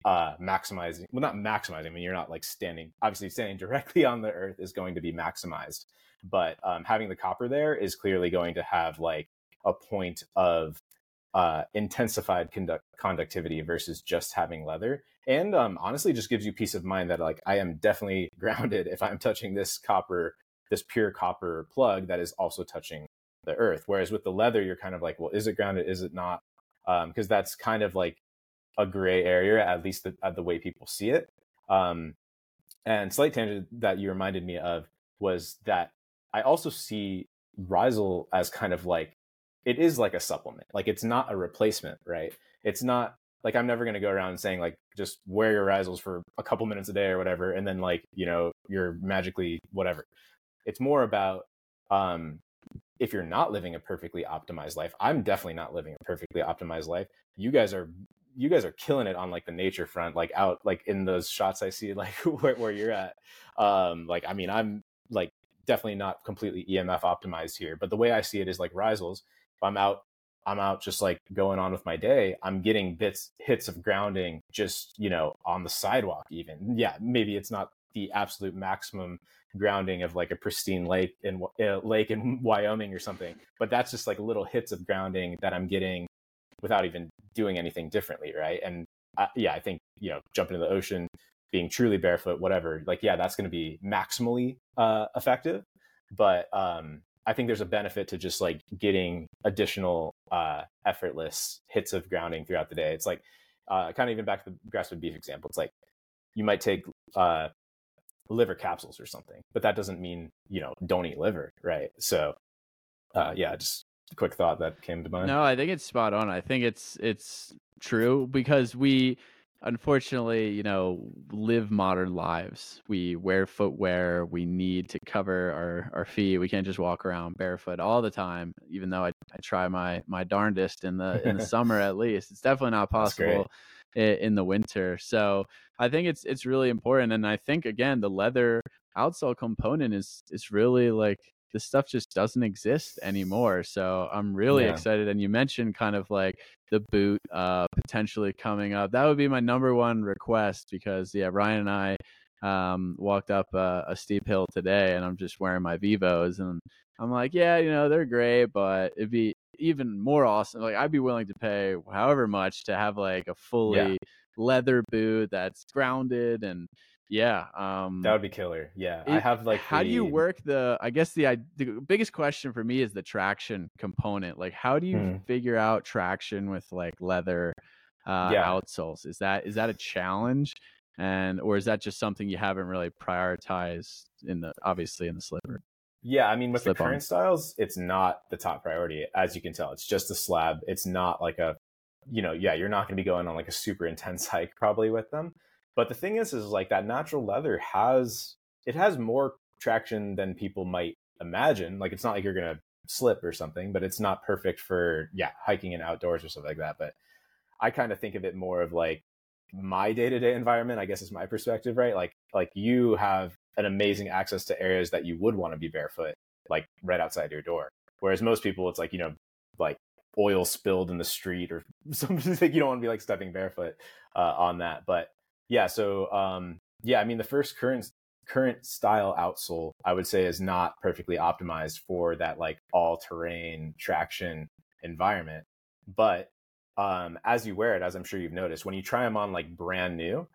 uh maximizing well not maximizing i mean you're not like standing obviously standing <laughs> directly on the earth is going to be maximized but um having the copper there is clearly going to have like a point of uh intensified conduct conductivity versus just having leather and um honestly just gives you peace of mind that like i am definitely <laughs> grounded if i'm touching this copper this pure copper plug that is also touching the earth whereas with the leather you're kind of like well is it grounded is it not? Um because that's kind of like a gray area, at least the, the way people see it. Um, and slight tangent that you reminded me of was that I also see Rhizal as kind of like it is like a supplement. Like it's not a replacement, right? It's not like I'm never going to go around saying like just wear your Rhizals for a couple minutes a day or whatever, and then like you know you're magically whatever. It's more about um, if you're not living a perfectly optimized life. I'm definitely not living a perfectly optimized life. You guys are you guys are killing it on like the nature front, like out like in those shots I see <laughs> like where, where you're at. Um, like I mean, I'm like definitely not completely EMF optimized here, but the way I see it is like Rhizals. If I'm out, I'm out just like going on with my day. I'm getting bits hits of grounding just you know on the sidewalk even. Yeah, maybe it's not the absolute maximum grounding of like a pristine lake in uh, lake in <laughs> Wyoming or something, but that's just like little hits of grounding that I'm getting without even doing anything differently, right? And I, yeah, I think you know jumping into the ocean, being truly barefoot, whatever, like yeah, that's going to be maximally uh, effective. But um, I think there's a benefit to just like getting additional uh, effortless hits of grounding throughout the day. It's like uh, kind of even back to the grass-fed beef example. It's like you might take uh, liver capsules or something, but that doesn't mean you know don't eat liver, right? So uh, yeah, just quick thought that came to mind. No, I think it's spot on. I think it's it's true because we unfortunately, you know, live modern lives. We wear footwear, we need to cover our, our feet. We can't just walk around barefoot all the time, even though I, I try my my darndest in the in the <laughs> summer at least. It's definitely not possible in the winter. So I think it's it's really important. And I think again the leather outsole component is is really like this stuff just doesn't exist anymore. So I'm really Yeah. excited. And you mentioned kind of like the boot uh, potentially coming up. That would be my number one request because yeah, Ryan and I um, walked up a, a steep hill today, and I'm just wearing my Vivos, and I'm like, yeah, you know, they're great, but it'd be even more awesome. Like I'd be willing to pay however much to have like a fully leather boot that's grounded and yeah um That would be killer. Yeah, I have like. how do you work the i guess the, i- the biggest question for me is the traction component like how do you Hmm. figure out traction with like leather uh Yeah. outsoles is that is that a challenge and or is that just something you haven't really prioritized in the obviously in the slipper Yeah, I mean, with the Slip on. current styles, it's not the top priority, as you can tell. It's just a slab. It's not like a, you know, yeah, you're not going to be going on like a super intense <laughs> hike probably with them. But the thing is, is like that natural leather has it has more traction than people might imagine. Like it's not like you're to slip or something, but it's not perfect for yeah hiking and outdoors or stuff like that. But I kind of think of it more of like my day to day environment. I guess is my perspective, right? Like like you have an amazing access to areas that you would want to be barefoot, like right outside your door. Whereas most people, it's like you know, like oil spilled in the street or <laughs> something. Like you don't want to be like stepping barefoot uh, on that. But yeah, so um, yeah, I mean the first current current style outsole I would say is not perfectly optimized for that like all terrain traction environment. But um, as you wear it, as I'm sure you've noticed, when you try them on like brand new,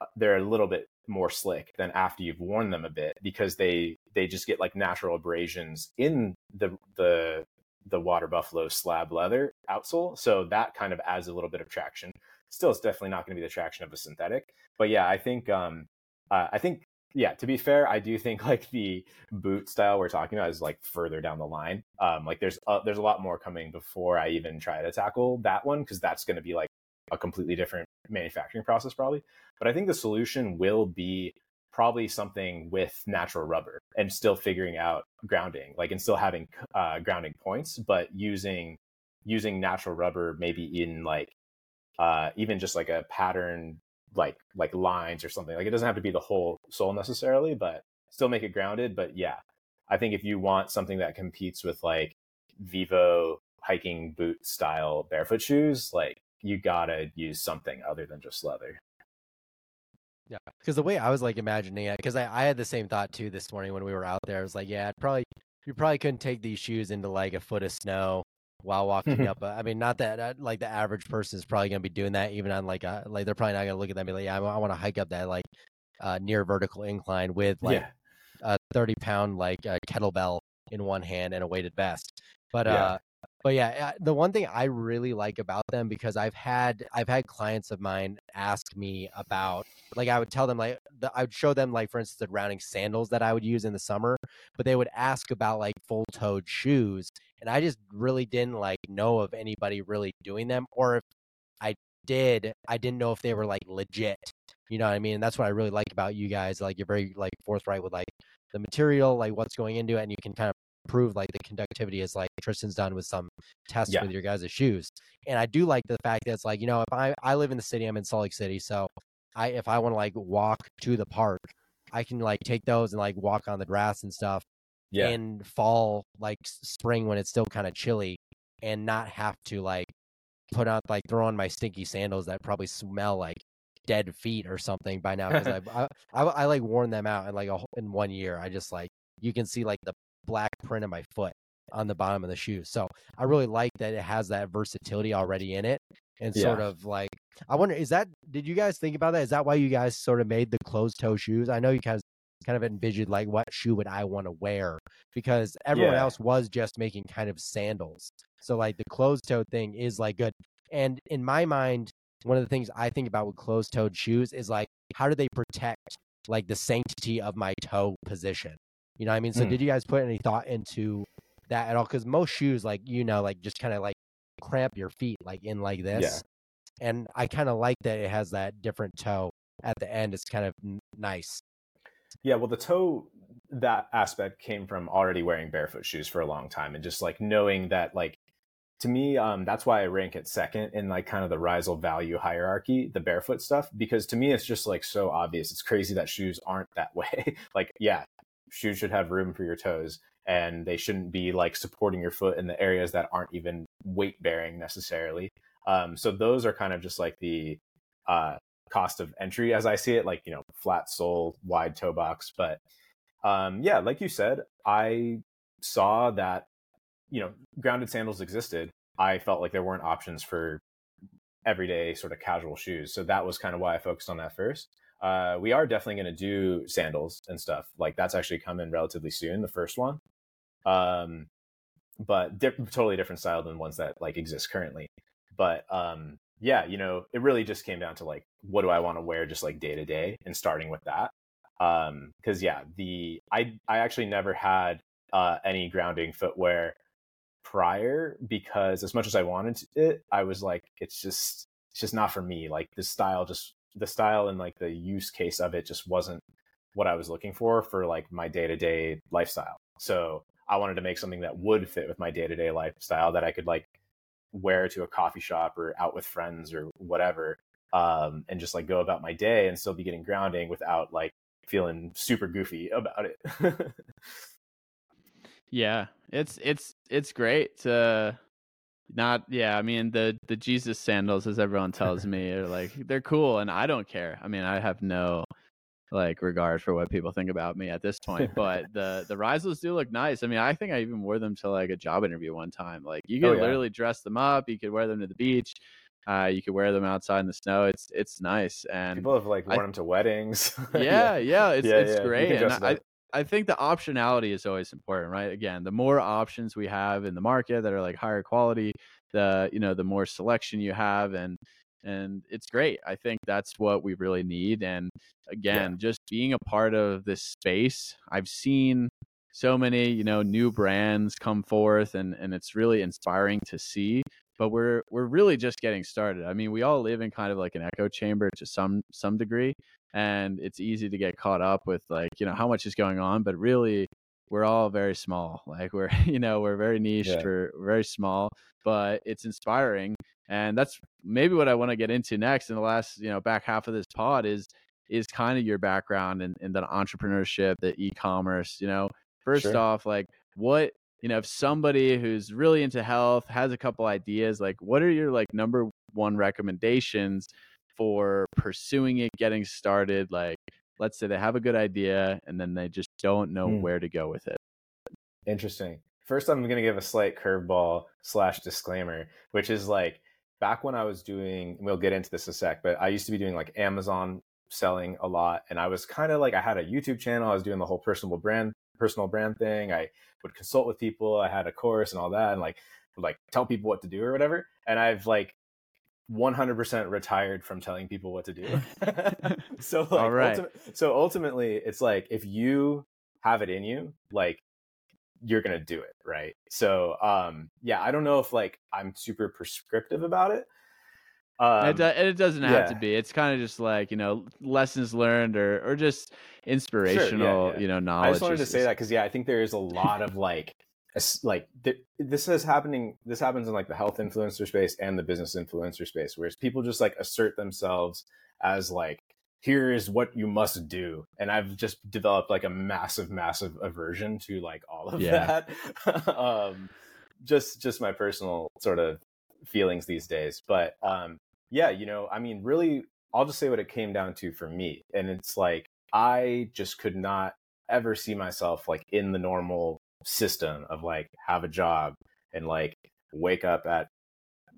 uh, they're a little bit more slick than after you've worn them a bit because they they just get like natural abrasions in the the the water buffalo slab leather outsole so that kind of adds a little bit of traction still it's definitely not going to be the traction of a synthetic but yeah i think um uh, i think yeah to be fair i do think <laughs> like the boot style we're talking about is like further down the line. Um like there's uh, there's a lot more coming before i even try to tackle that one because that's going to be like a completely different manufacturing process probably. But i think the solution will be probably something with natural rubber and still figuring out grounding like and still having uh, grounding points but using using natural rubber maybe in like uh, even just like a pattern like like lines or something like it doesn't have to be the whole sole necessarily but still make it grounded but yeah i think if you want something that competes with like vivo hiking boot style barefoot shoes like you gotta use something other than just leather Yeah, because the way I was like imagining it, because I, I had the same thought too this morning when we were out there. I was like, yeah, I'd probably you probably couldn't take these shoes into like a foot of snow while walking <laughs> up. I mean, not that uh, like the average person is probably gonna be doing that even on like a like they're probably not gonna look at that and be like, yeah, I, want to hike up that like uh, near vertical incline with like yeah a thirty pound like uh, kettlebell in one hand and a weighted vest. But Yeah. uh, but yeah, the one thing I really like about them because I've had I've had clients of mine ask me about like I would tell them like the, I would show them like for instance the grounding sandals that I would use in the summer, but they would ask about like full toed shoes, and I just really didn't like know of anybody really doing them, or if I did, I didn't know if they were like legit. You know what I mean? And that's what I really like about you guys. Like you're very like forthright with like the material, like what's going into it, and you can kind of prove like the conductivity is like Tristan's done with some tests Yeah. with your guys' shoes. And I do like the fact that it's like, you know, if I I live in the city, I'm in Salt Lake City, so I if I want to like walk to the park, I can like take those and like walk on the grass and stuff yeah in fall, like spring when it's still kind of chilly, and not have to like put on like throw on my stinky sandals that probably smell like dead feet or something by now because <laughs> I, I I like worn them out in like a in one year. I just like you can see like the black print of my foot on the bottom of the shoe. So I really like that it has that versatility already in it, and sort of like I wonder is that did you guys think about that? Is that why you guys sort of made the closed toe shoes? I know you guys kind of envisioned like what shoe would I want to wear because everyone Yeah. else was just making kind of sandals. So like the closed toe thing is like good. And in my mind, one of the things I think about with closed toed shoes is like how do they protect like the sanctity of my toe position? You know what I mean? So Hmm. did you guys put any thought into that at all? Because most shoes, like you know, like just kind of like cramp your feet like in like this. And I kind of like that it has that different toe at the end. It's kind of n- nice. Yeah, well, the toe that aspect came from already wearing barefoot shoes for a long time and just like knowing that like to me um that's why I rank it second in like kind of the Rhizal value hierarchy, the barefoot stuff because to me it's just like so obvious. It's crazy that shoes aren't that <laughs> way. like yeah, shoes should have room for your toes and they shouldn't be like supporting your foot in the areas that aren't even weight bearing necessarily. Um so those are kind of just like the uh cost of entry as I see it, like, you know, flat sole, wide toe box. But um, yeah, like you said, I saw that, you know, grounded sandals existed. I felt like there weren't options for everyday sort of casual shoes. So that was kind of why I focused on that first. Uh, we are definitely going to do sandals and stuff. Like that's actually coming relatively soon, the first one. Um, but di- totally different style than ones that like exist currently. But um, yeah, you know, it really just came down to like, what do I want to wear just like day to day and starting with that. Um, cause yeah, the, I, I actually never had uh, any grounding footwear prior because as much as I wanted it, I was like, it's just it's just not for me. Like this style just the style and like the use case of it just wasn't what I was looking for for like my day to day lifestyle. So I wanted to make something that would fit with my day to day lifestyle that I could like wear to a coffee shop or out with friends or whatever, um, and just like go about my day and still be getting grounding without like feeling super goofy about it. <laughs> yeah, it's it's it's great to not yeah i mean the the jesus sandals as everyone tells me are like <laughs> they're cool and i don't care i mean i have no like regard for what people think about me at this point but the the <laughs> Rhizals do look nice i mean i think i even wore them to like a job interview one time like you could oh, yeah. literally dress them up you could wear them to the beach uh, you could wear them outside in the snow. It's it's nice, and people have like worn I, them to weddings. <laughs> yeah, yeah, it's yeah, it's yeah. great. I think the optionality is always important, right? Again, the more options we have in the market that are like higher quality, the you know the more selection you have, and and it's great. I think that's what we really need. And again, yeah. just being a part of this space, I've seen so many you know new brands come forth, and and it's really inspiring to see. But we're we're really just getting started. I mean, we all live in kind of like an echo chamber to some some degree and it's easy to get caught up with like you know how much is going on but really we're all very small like we're <laughs> you know we're very niche yeah. we're very small but it's inspiring and that's maybe what i want to get into next in the last you know back half of this pod is is kind of your background in, in the entrepreneurship the e-commerce you know first sure. off like what you know if somebody who's really into health has a couple ideas like what are your like number one recommendations for pursuing it, getting started? Like, let's say they have a good idea and then they just don't know mm. where to go with it. Interesting. First, I'm going to give a slight curveball slash disclaimer, which is like back when I was doing, we'll get into this in a sec, but I used to be doing like Amazon selling a lot. And I was kind of like, I had a YouTube channel. I was doing the whole personal brand, personal brand thing. I would consult with people. I had a course and all that. And like, would like tell people what to do or whatever. And I've like 100% retired from telling people what to do. <laughs> <laughs> so like, All right. Ulti- so ultimately it's like if you have it in you, like you're going to do it, right? So um yeah, I don't know if like I'm super prescriptive about it. Um, it, do- it doesn't have yeah. to be. It's kind of just like you know lessons learned or or just inspirational, sure, yeah, yeah. you know, knowledge. I just wanted to say that because yeah, I think there is a lot of like like th- this is happening this happens in like the health influencer space and the business influencer space where people just like assert themselves as like here is what you must do. And i've just developed like a massive massive aversion to like all of yeah. that. <laughs> Um just just my personal sort of feelings these days. But um yeah you know i mean really i'll just say what it came down to for me. And it's like i just could not ever see myself like in the normal system of like have a job and like wake up at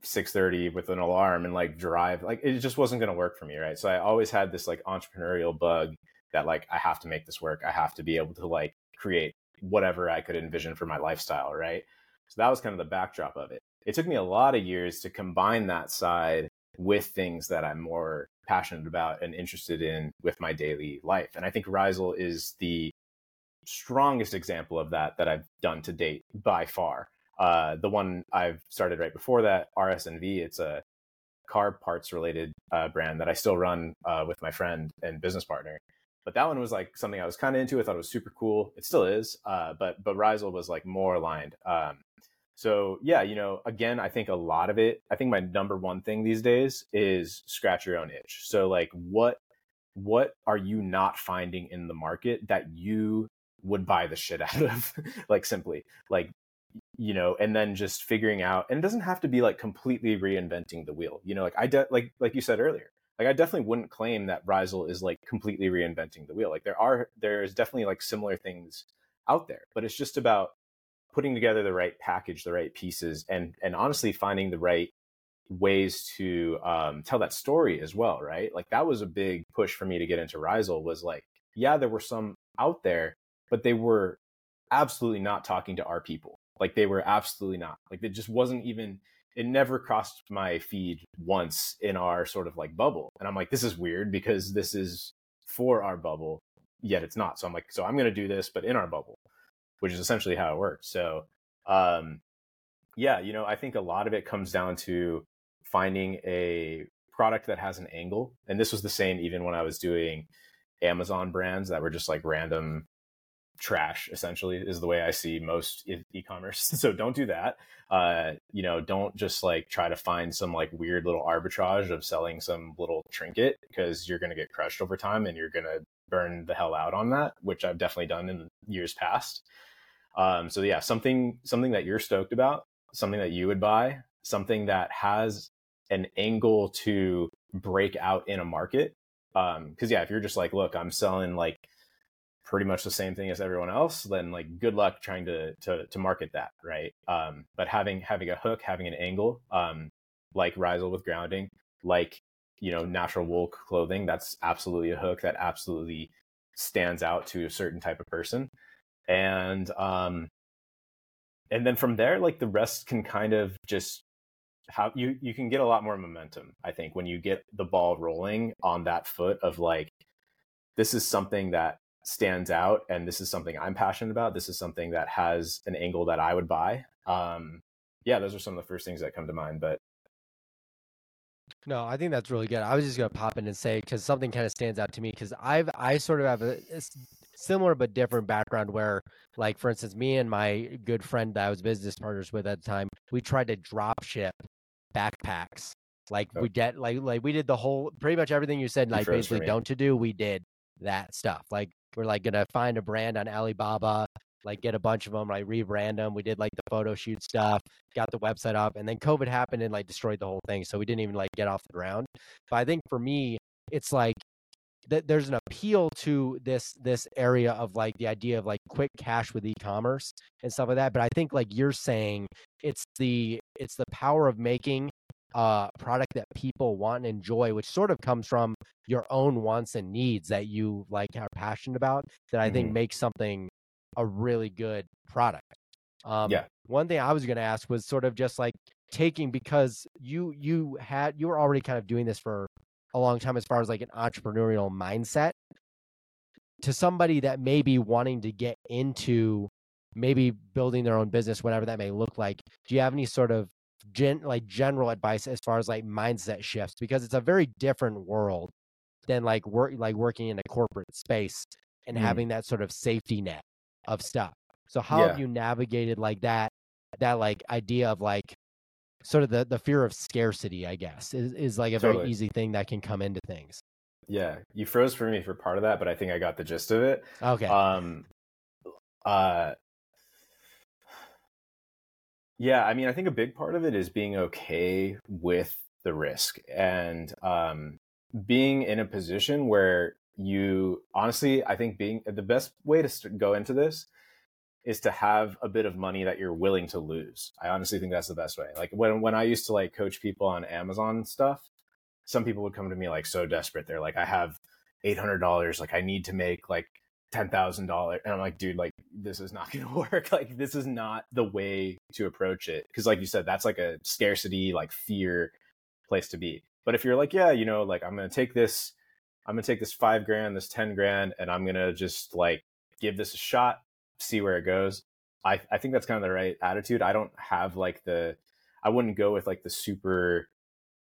6:30 with an alarm and like drive like it just wasn't going to work for me right? So i always had this like entrepreneurial bug that like i have to make this work. I have to be able to like create whatever i could envision for my lifestyle right? So that was kind of the backdrop of it. It took me a lot of years to combine that side with things that i'm more passionate about and interested in with my daily life. And i think Rhizal is the strongest example of that that I've done to date by far. Uh, the one I've started right before that, RSNV, it's a car parts related uh, brand that I still run uh, with my friend and business partner. But that one was like something I was kind of into. I thought it was super cool. It still is. Uh, but but Rhizal was like more aligned. Um, so yeah, you know, again, I think a lot of it. I think my number one thing these days is scratch your own itch. So like, what what are you not finding in the market that you would buy the shit out of <laughs> like simply like you know and then just figuring out and it doesn't have to be like completely reinventing the wheel you know like i de- like like you said earlier like i definitely wouldn't claim that Rhizal is like completely reinventing the wheel like there are there's definitely like similar things out there but it's just about putting together the right package the right pieces and and honestly finding the right ways to um, tell that story as well right? Like that was a big push for me to get into Rhizal was like yeah there were some out there but they were absolutely not talking to our people. Like they were absolutely not. Like it just wasn't even it never crossed my feed once in our sort of like bubble. And I'm like, this is weird because this is for our bubble, yet it's not. So I'm like, so I'm gonna do this, but in our bubble. which is essentially how it works. So, um, yeah, you know, I think a lot of it comes down to finding a product that has an angle. And this was the same even when I was doing Amazon brands that were just like random trash essentially is the way i see most e- commerce <laughs> so don't do that. Uh you know don't just like try to find some like weird little arbitrage of selling some little trinket because you're going to get crushed over time and you're going to burn the hell out on that which i've definitely done in years past. Um so yeah something something that you're stoked about something that you would buy something that has an angle to break out in a market. Um because yeah if you're just like look i'm selling like pretty much the same thing as everyone else, then like good luck trying to to, to market that, right? Um, but having having a hook, having an angle, um, like Rhizal with grounding, like you know natural wool clothing, that's absolutely a hook that absolutely stands out to a certain type of person, and um, and then from there, like the rest can kind of just how you you can get a lot more momentum i think when you get the ball rolling on that foot of like this is something that stands out and this is something i'm passionate about. This is something that has an angle that i would buy. Um yeah those are some of the first things that come to mind but no i think that's really good. I was just going to pop in and say because something kind of stands out to me because i've i sort of have a, a similar but different background where like for instance me and my good friend that i was business partners with at the time we tried to drop ship backpacks. Like oh. we get like like we did the whole pretty much everything you said like basically don't to do we did that stuff. Like we're like gonna find a brand on Alibaba, like get a bunch of them, like rebrand them. We did like the photo shoot stuff, got the website up, and then COVID happened and like destroyed the whole thing. So we didn't even like get off the ground. But I think for me, it's like that there's an appeal to this this area of like the idea of like quick cash with e-commerce and stuff like that but i think like you're saying it's the it's the power of making uh, product that people want and enjoy, which sort of comes from your own wants and needs that you like are passionate about, that I mm-hmm. think makes something a really good product. Um, yeah. One thing I was going to ask was sort of just like taking because you you had you were already kind of doing this for a long time as far as like an entrepreneurial mindset to somebody that may be wanting to get into maybe building their own business whatever that may look like do you have any sort of gen like general advice as far as like mindset shifts because it's a very different world than like work like working in a corporate space and mm. having that sort of safety net of stuff. So how yeah. have you navigated like that that like idea of like sort of the the fear of scarcity, I guess, is is like a totally. very easy thing that can come into things. Yeah, you froze for me for part of that, but I think I got the gist of it. Okay. Um uh yeah, I mean, I think a big part of it is being okay with the risk and um, being in a position where you honestly, I think being the best way to go into this is to have a bit of money that you're willing to lose. I honestly think that's the best way. Like when when I used to like coach people on Amazon stuff, some people would come to me like so desperate. They're like, I have eight hundred dollars. Like I need to make like ten thousand dollars, and I'm like, dude, like this is not <laughs> going to work. Like this is not the way to approach it because, like you said, that's like a scarcity, like fear place to be. But if you're like, yeah, you know, like I'm to take this, I'm to take this five grand, this ten grand, and I'm to just like give this a shot, see where it goes. I I think that's kind of the right attitude. I don't have like the, I wouldn't go with like the super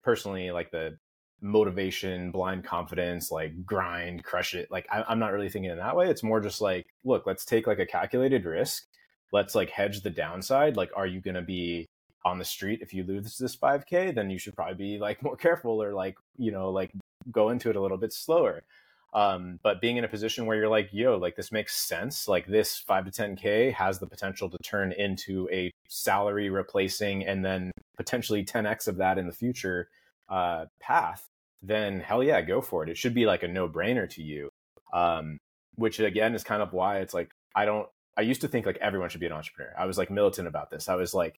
personally like the motivation, blind confidence, like grind, crush it. Like I, am not really thinking in that way. It's more just like, look, let's take like a calculated risk. Let's like hedge the downside. Like, are you going to be on the street if you lose this 5K? Then you should probably be like <laughs> more careful or like, you know, like go into it a little bit slower. Um, but being in a position where you're like, yo, like this makes sense. Like this five to 10K has the potential to turn into a salary replacing and then potentially 10X of that in the future uh, path then hell yeah, go for it. It should be like a no brainer to you. Um, which again is kind of why it's like I don't. I used to think like everyone should be an entrepreneur. I was like militant about this. I was like,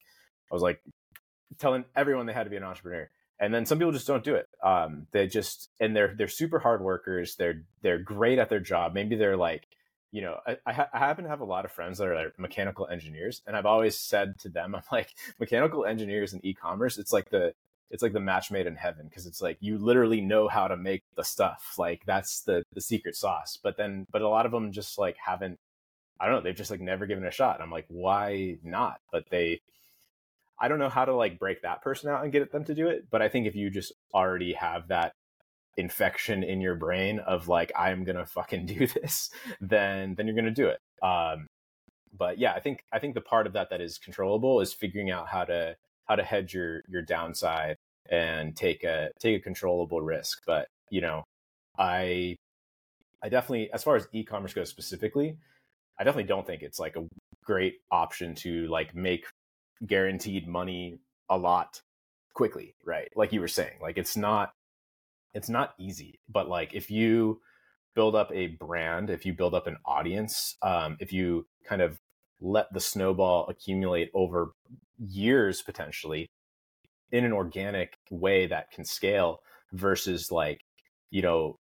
I was like telling everyone they had to be an entrepreneur. And then some people just don't do it. Um, they just and they're they're super hard workers. They're they're great at their job. Maybe they're like, you know, I, I, ha- I happen to have a lot of friends that are like mechanical engineers, and I've always said to them, <laughs> I'm like, mechanical engineers in e-commerce, it's like the it's like the match made in heaven because it's like you literally know how to make the stuff like that's the the secret sauce but then but a lot of them just like haven't I don't know, they've just like never given a shot. And I'm like, why not? But they I don't know how to like break that person out and get them to do it. But I think if you just already have that infection in your brain of like I'm gonna fucking <laughs> do this, then then you're gonna do it. Um, but yeah, I think I think the part of that that is controllable is figuring out how to how to hedge your your downside and take a take a controllable risk. But you know, I I definitely as far as e-commerce goes specifically, I definitely don't think it's like a great option to like make guaranteed money a lot quickly, right? Like you were saying, like it's not it's not easy, but like if you build up a brand, if you build up an audience, um, if you kind of let the snowball accumulate over years potentially in an organic way that can scale versus like, you know,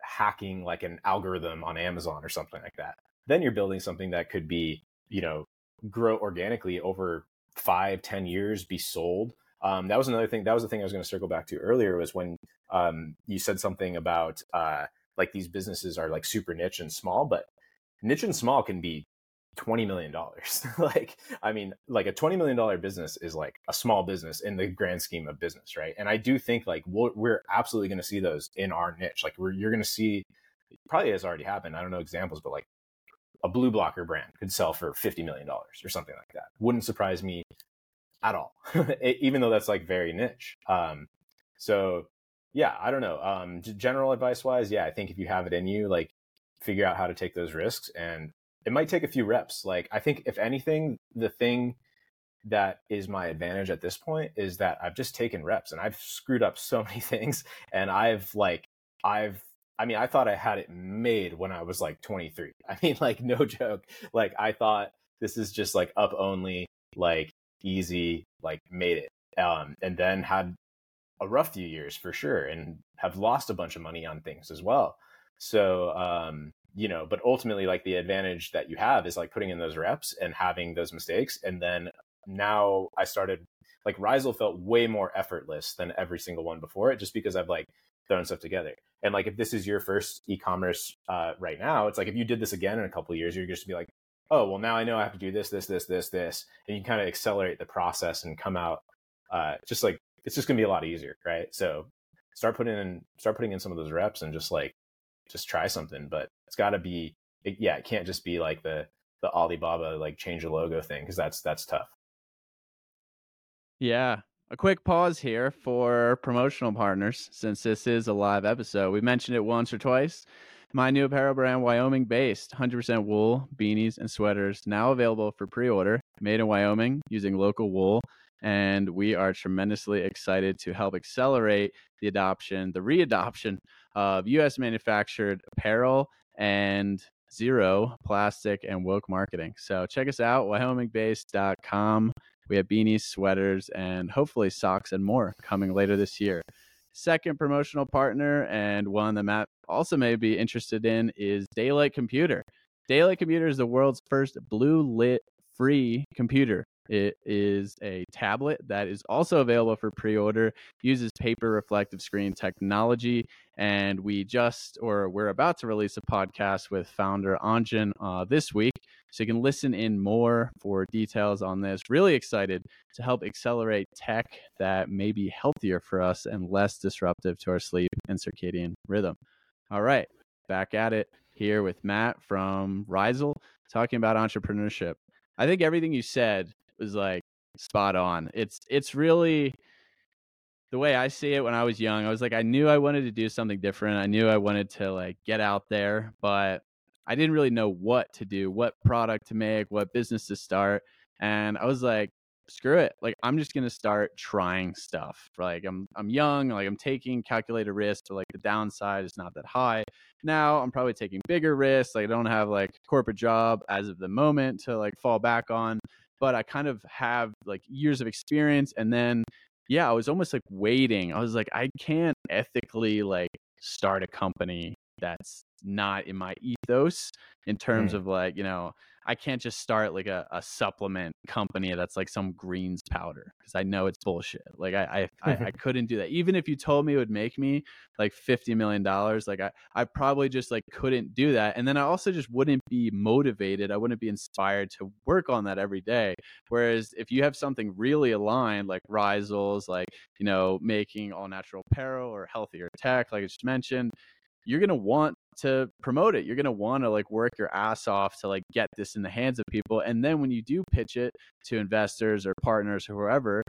hacking like an algorithm on Amazon or something like that. Then you're building something that could be, you know, grow organically over five, ten years, be sold. Um, that was another thing. That was the thing I was going to circle back to earlier was when um, you said something about uh, like these businesses are like super niche and small, but niche and small can be $20 million. <laughs> like, I mean, like a $20 million business is like a small business in the grand scheme of business, right? And I do think like we we're absolutely going to see those in our niche. Like, we're, you're going to see, probably has already happened. I don't know examples, but like a blue blocker brand could sell for $50 million or something like that. Wouldn't surprise me at all, <laughs> even though that's like very niche. Um, so yeah, I don't know. Um, general advice wise, yeah, I think if you have it in you, like figure out how to take those risks and it might take a few reps. Like I think if anything, the thing that is my advantage at this point is that I've just taken reps and I've screwed up so <laughs> many things and I've like I've I mean I thought I had it made when I was like 23. <laughs> I mean like no joke. Like I thought this is just like up only like easy like made it. Um and then had a rough few years for sure and have lost a bunch of money on things as well. So um you know, but ultimately, like the advantage that you have is like putting in those reps and having those mistakes. And then now I started like Rhizal felt way more effortless than every single one before it, just because I've like thrown stuff together. And like if this is your first e-commerce uh, right now, it's like if you did this again in a couple of years, you're just be like, oh well, now I know I have to do this, this, this, this, this, and you kind of accelerate the process and come out uh, just like it's just gonna be a lot easier, right? So start putting in start putting in some of those reps and just like just try something. But it's got to be, it, yeah, it can't just be like the the Alibaba like change the logo thing because that's that's tough. Yeah. A quick pause here for promotional partners since this is a live episode. We mentioned it once or twice. My new apparel brand, Wyoming based, 100% wool, beanies, and sweaters, now available for pre order, made in Wyoming using local wool. And we are tremendously excited to help accelerate the adoption, the readoption of US manufactured apparel and zero plastic and woke marketing. So check us out, wyomingbased.com. We have beanies, sweaters, and hopefully socks and more coming later this year. Second promotional partner, and one that Matt also may be interested in, is Daylight Computer. Daylight Computer is the world's first blue lit free computer. It is a tablet that is also available for pre order, uses paper reflective screen technology. And we just, or we're about to release a podcast with founder Anjan uh, this week. So you can listen in more for details on this. Really excited to help accelerate tech that may be healthier for us and less disruptive to our sleep and circadian rhythm. All right, back at it here with Matt from Rhizal talking about entrepreneurship. I think everything you said was like spot on. It's it's really the way I see it when I was young. I was like I knew I wanted to do something different. I knew I wanted to like get out there, but I didn't really know what to do, what product to make, what business to start. And I was like, screw it. Like I'm just gonna start trying stuff. Like I'm I'm young, like I'm taking calculated risks, so like the downside is not that high. Now I'm probably taking bigger risks. Like I don't have like corporate job as of the moment to like fall back on but I kind of have like years of experience. And then, yeah, I was almost like waiting. I was like, I can't ethically like start a company that's not in my ethos in terms Mm. of like, you know, I can't just start like a, a supplement company that's like some greens powder because I know it's bullshit. Like I I, I I <laughs> couldn't do that. Even if you told me it would make me like fifty million dollars, like I I probably just like couldn't do that. And then I also just wouldn't be motivated. I wouldn't be inspired to work on that every day. Whereas if you have something really aligned, like Rhizals, like you know, making all natural apparel or healthier tech, like I just mentioned, you're gonna want to promote it. You're gonna want to like work your ass off to like get this in the hands of people. And then when you do pitch it to investors or partners or whoever,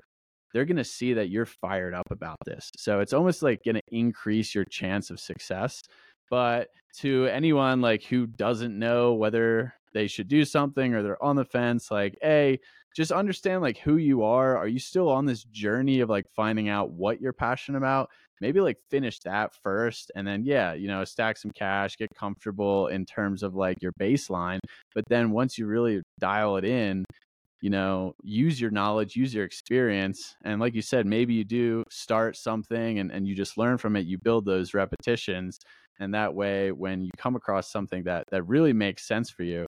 they're gonna see that you're fired up about this. So it's almost like gonna increase your chance of success. But to anyone like who doesn't know whether they should do something or they're on the fence, like, hey, just understand like who you are. Are you still on this journey of like finding out what you're passionate about? Maybe like finish that first and then yeah, you know, stack some cash, get comfortable in terms of like your baseline. But then once you really dial it in, you know, use your knowledge, use your experience. And like you said, maybe you do start something and, and you just learn from it, you build those repetitions. And that way, when you come across something that that really makes sense for you,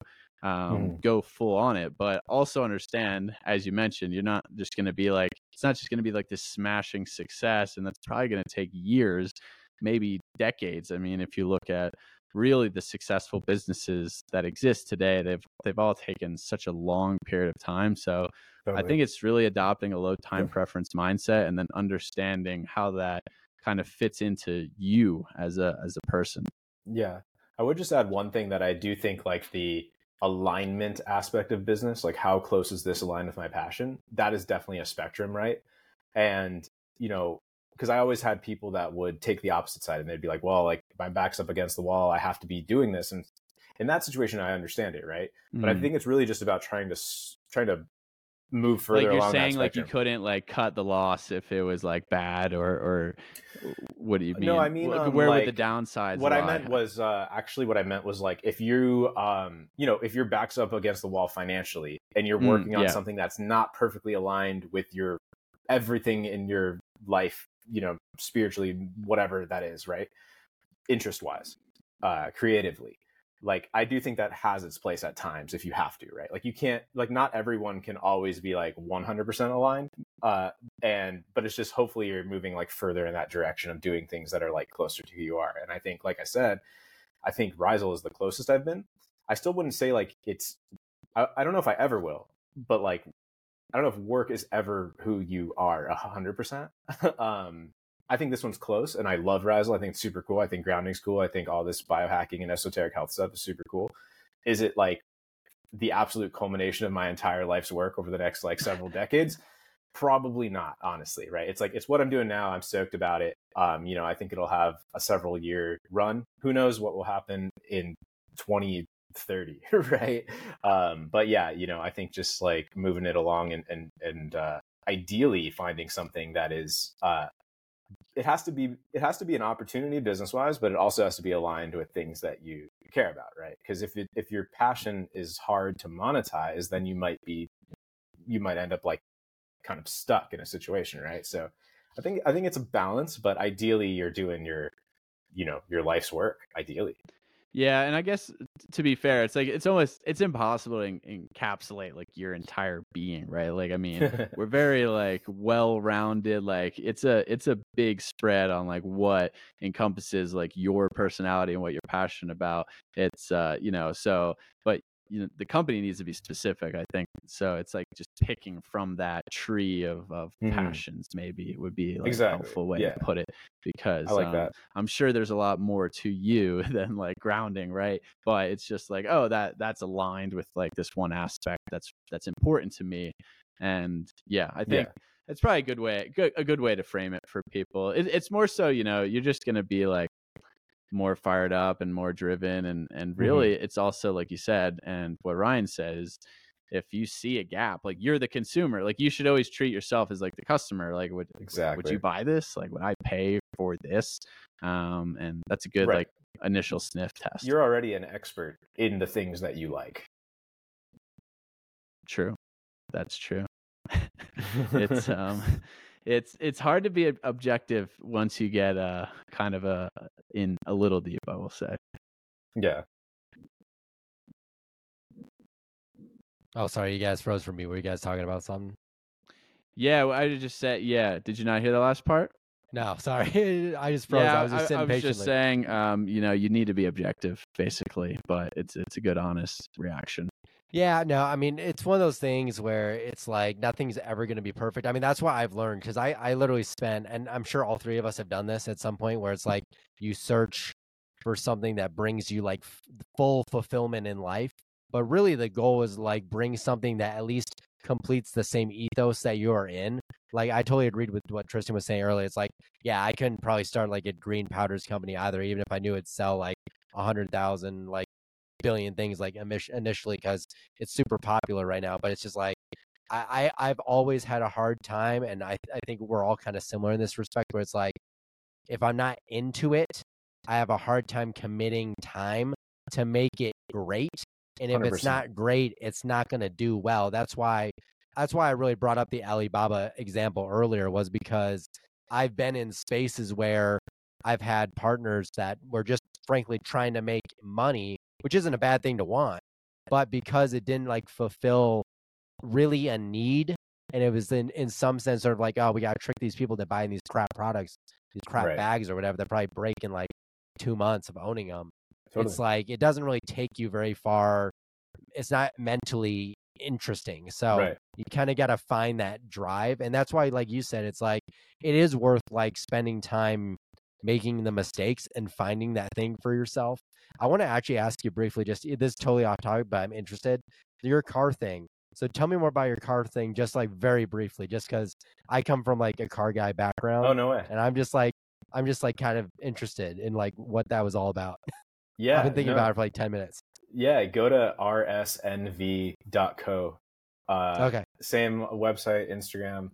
um, Mhm. go full on it. But also understand, as you mentioned, you're not just going to be like, it's not just going to be like this smashing success. And that's probably going to take years, maybe decades. I mean, if you look at really the successful businesses that exist today, they've they've all taken such a long period of time. So I think it's really adopting a low time preference mindset and then understanding how that kind of fits into you as a as a person. Yeah. I would just add one thing that I do think like the alignment aspect of business, like how close is this aligned with my passion? That is definitely a spectrum, right? And, you know, because I always had people that would take the opposite side and they'd be like, well, like my back's up against the wall, I have to be doing this. And in that situation, I understand it, right? But I Mm. think it's really just about trying to trying to move further like you're along saying like you couldn't like cut the loss if it was like bad or or what do you mean No, I mean, Wh- um, where would the downsides what I meant was uh, actually what I meant was like if you um you know if your back's up against the wall financially and you're Mm, working on something that's not perfectly aligned with your everything in your life you know spiritually whatever that is right? Interest wise uh creatively like I do think that has its place at times if you have to right? Like you can't like not everyone can always be like 100% aligned uh and but it's just hopefully you're moving like further in that direction of doing things that are like closer to who you are and i think like i said i think Rhizal is the closest i've been. I still wouldn't say like it's i, I don't know if i ever will but like i don't know if work is ever who you are 100% <laughs> um i think this one's close and i love Rhizal. i think it's super cool. I think grounding's cool. I think all this biohacking and esoteric health stuff is super cool. Is it like the absolute culmination of my entire life's work over the next like several decades? Probably not honestly right? It's like it's what i'm doing now. I'm stoked about it. Um you know i think it'll have a several year run. Who knows what will happen in 2030 <laughs> right? Um but yeah you know i think just like moving it along and and and uh ideally finding something that is uh it has to be it has to be an opportunity business wise but it also has to be aligned with things that you care about right? Because if it, if your passion is hard to monetize then you might be you might end up like kind of stuck in a situation right? So i think i think it's a balance but ideally you're doing your you know your life's work ideally Yeah, and I guess to be fair, it's like it's almost it's impossible to en- encapsulate like your entire being, right? Like I mean, <laughs> we're very like well-rounded like it's a it's a big spread on like what encompasses like your personality and what you're passionate about. It's uh, you know, so but you know the company needs to be specific, I think. So it's like just picking from that tree of of Mhm. passions maybe it would be like Exactly, a helpful way yeah. to put it because like um, I'm sure there's a lot more to you <laughs> than like grounding, right? But it's just like, oh, that that's aligned with like this one aspect that's that's important to me. And yeah, I think it's probably a good way good, a good way to frame it for people. It, it's more so, you know, you're just gonna be like more fired up and more driven and and Mm-hmm. really it's also like you said and what Ryan says if you see a gap like you're the consumer like you should always treat yourself as like the customer like would exactly would you buy this? Like would i pay for this? Um and that's a good Right. like initial sniff test. You're already an expert in the things that you like. True. That's true. <laughs> It's <laughs> um <laughs> it's it's hard to be objective once you get uh kind of a in a little deep. I will say. Yeah. Oh, sorry, you guys froze for me. Were you guys talking about something? Yeah, I just said. Yeah, did you not hear the last part? No, <laughs> sorry, I just froze. Yeah, I was just sitting I, was just saying. Um, you know, you need to be objective, basically, but it's it's a good, honest reaction. Yeah, no, I mean, it's one of those things where it's like nothing's ever going to be perfect. I mean, that's what I've learned because I, I literally spent, and I'm sure all three of us have done this at some point where it's like you search for something that brings you like f- full fulfillment in life. But really, the goal is like bring something that at least completes the same ethos that you are in. Like, I totally agreed with what Tristan was saying earlier. It's like, yeah, I couldn't probably start like a green powders company either, even if I knew it'd sell like a hundred thousand like billion things like initially because it's super popular right now. But it's just like I, I I've always had a hard time, and I I think we're all kind of similar in this respect, where it's like if I'm not into it, I have a hard time committing time to make it great. And if 100%. it's not great, it's not going to do well. That's why that's why I really brought up the Alibaba example earlier was because I've been in spaces where I've had partners that were just frankly trying to make money which isn't a bad thing to want. But because it didn't like fulfill really a need, and it was in in some sense sort of like, oh, we got to trick these people to buying these crap products, these crap right. bags or whatever. That probably break in like two months of owning them. Totally. It's like it doesn't really take you very far. It's not mentally interesting. So right. you kind of got to find that drive. And that's why, like you said, it's like it is worth like spending time making the mistakes and finding that thing for yourself. I want to actually ask you briefly, just this is totally off topic, but I'm interested. Your car thing. So tell me more about your car thing, just like very briefly, just because I come from like a car guy background. Oh no way! And I'm just like, I'm just like kind of interested in like what that was all about. <laughs> Yeah, I've been thinking no. about it for like ten minutes. Yeah, go to rsnv.co. Uh, okay. Same website, Instagram,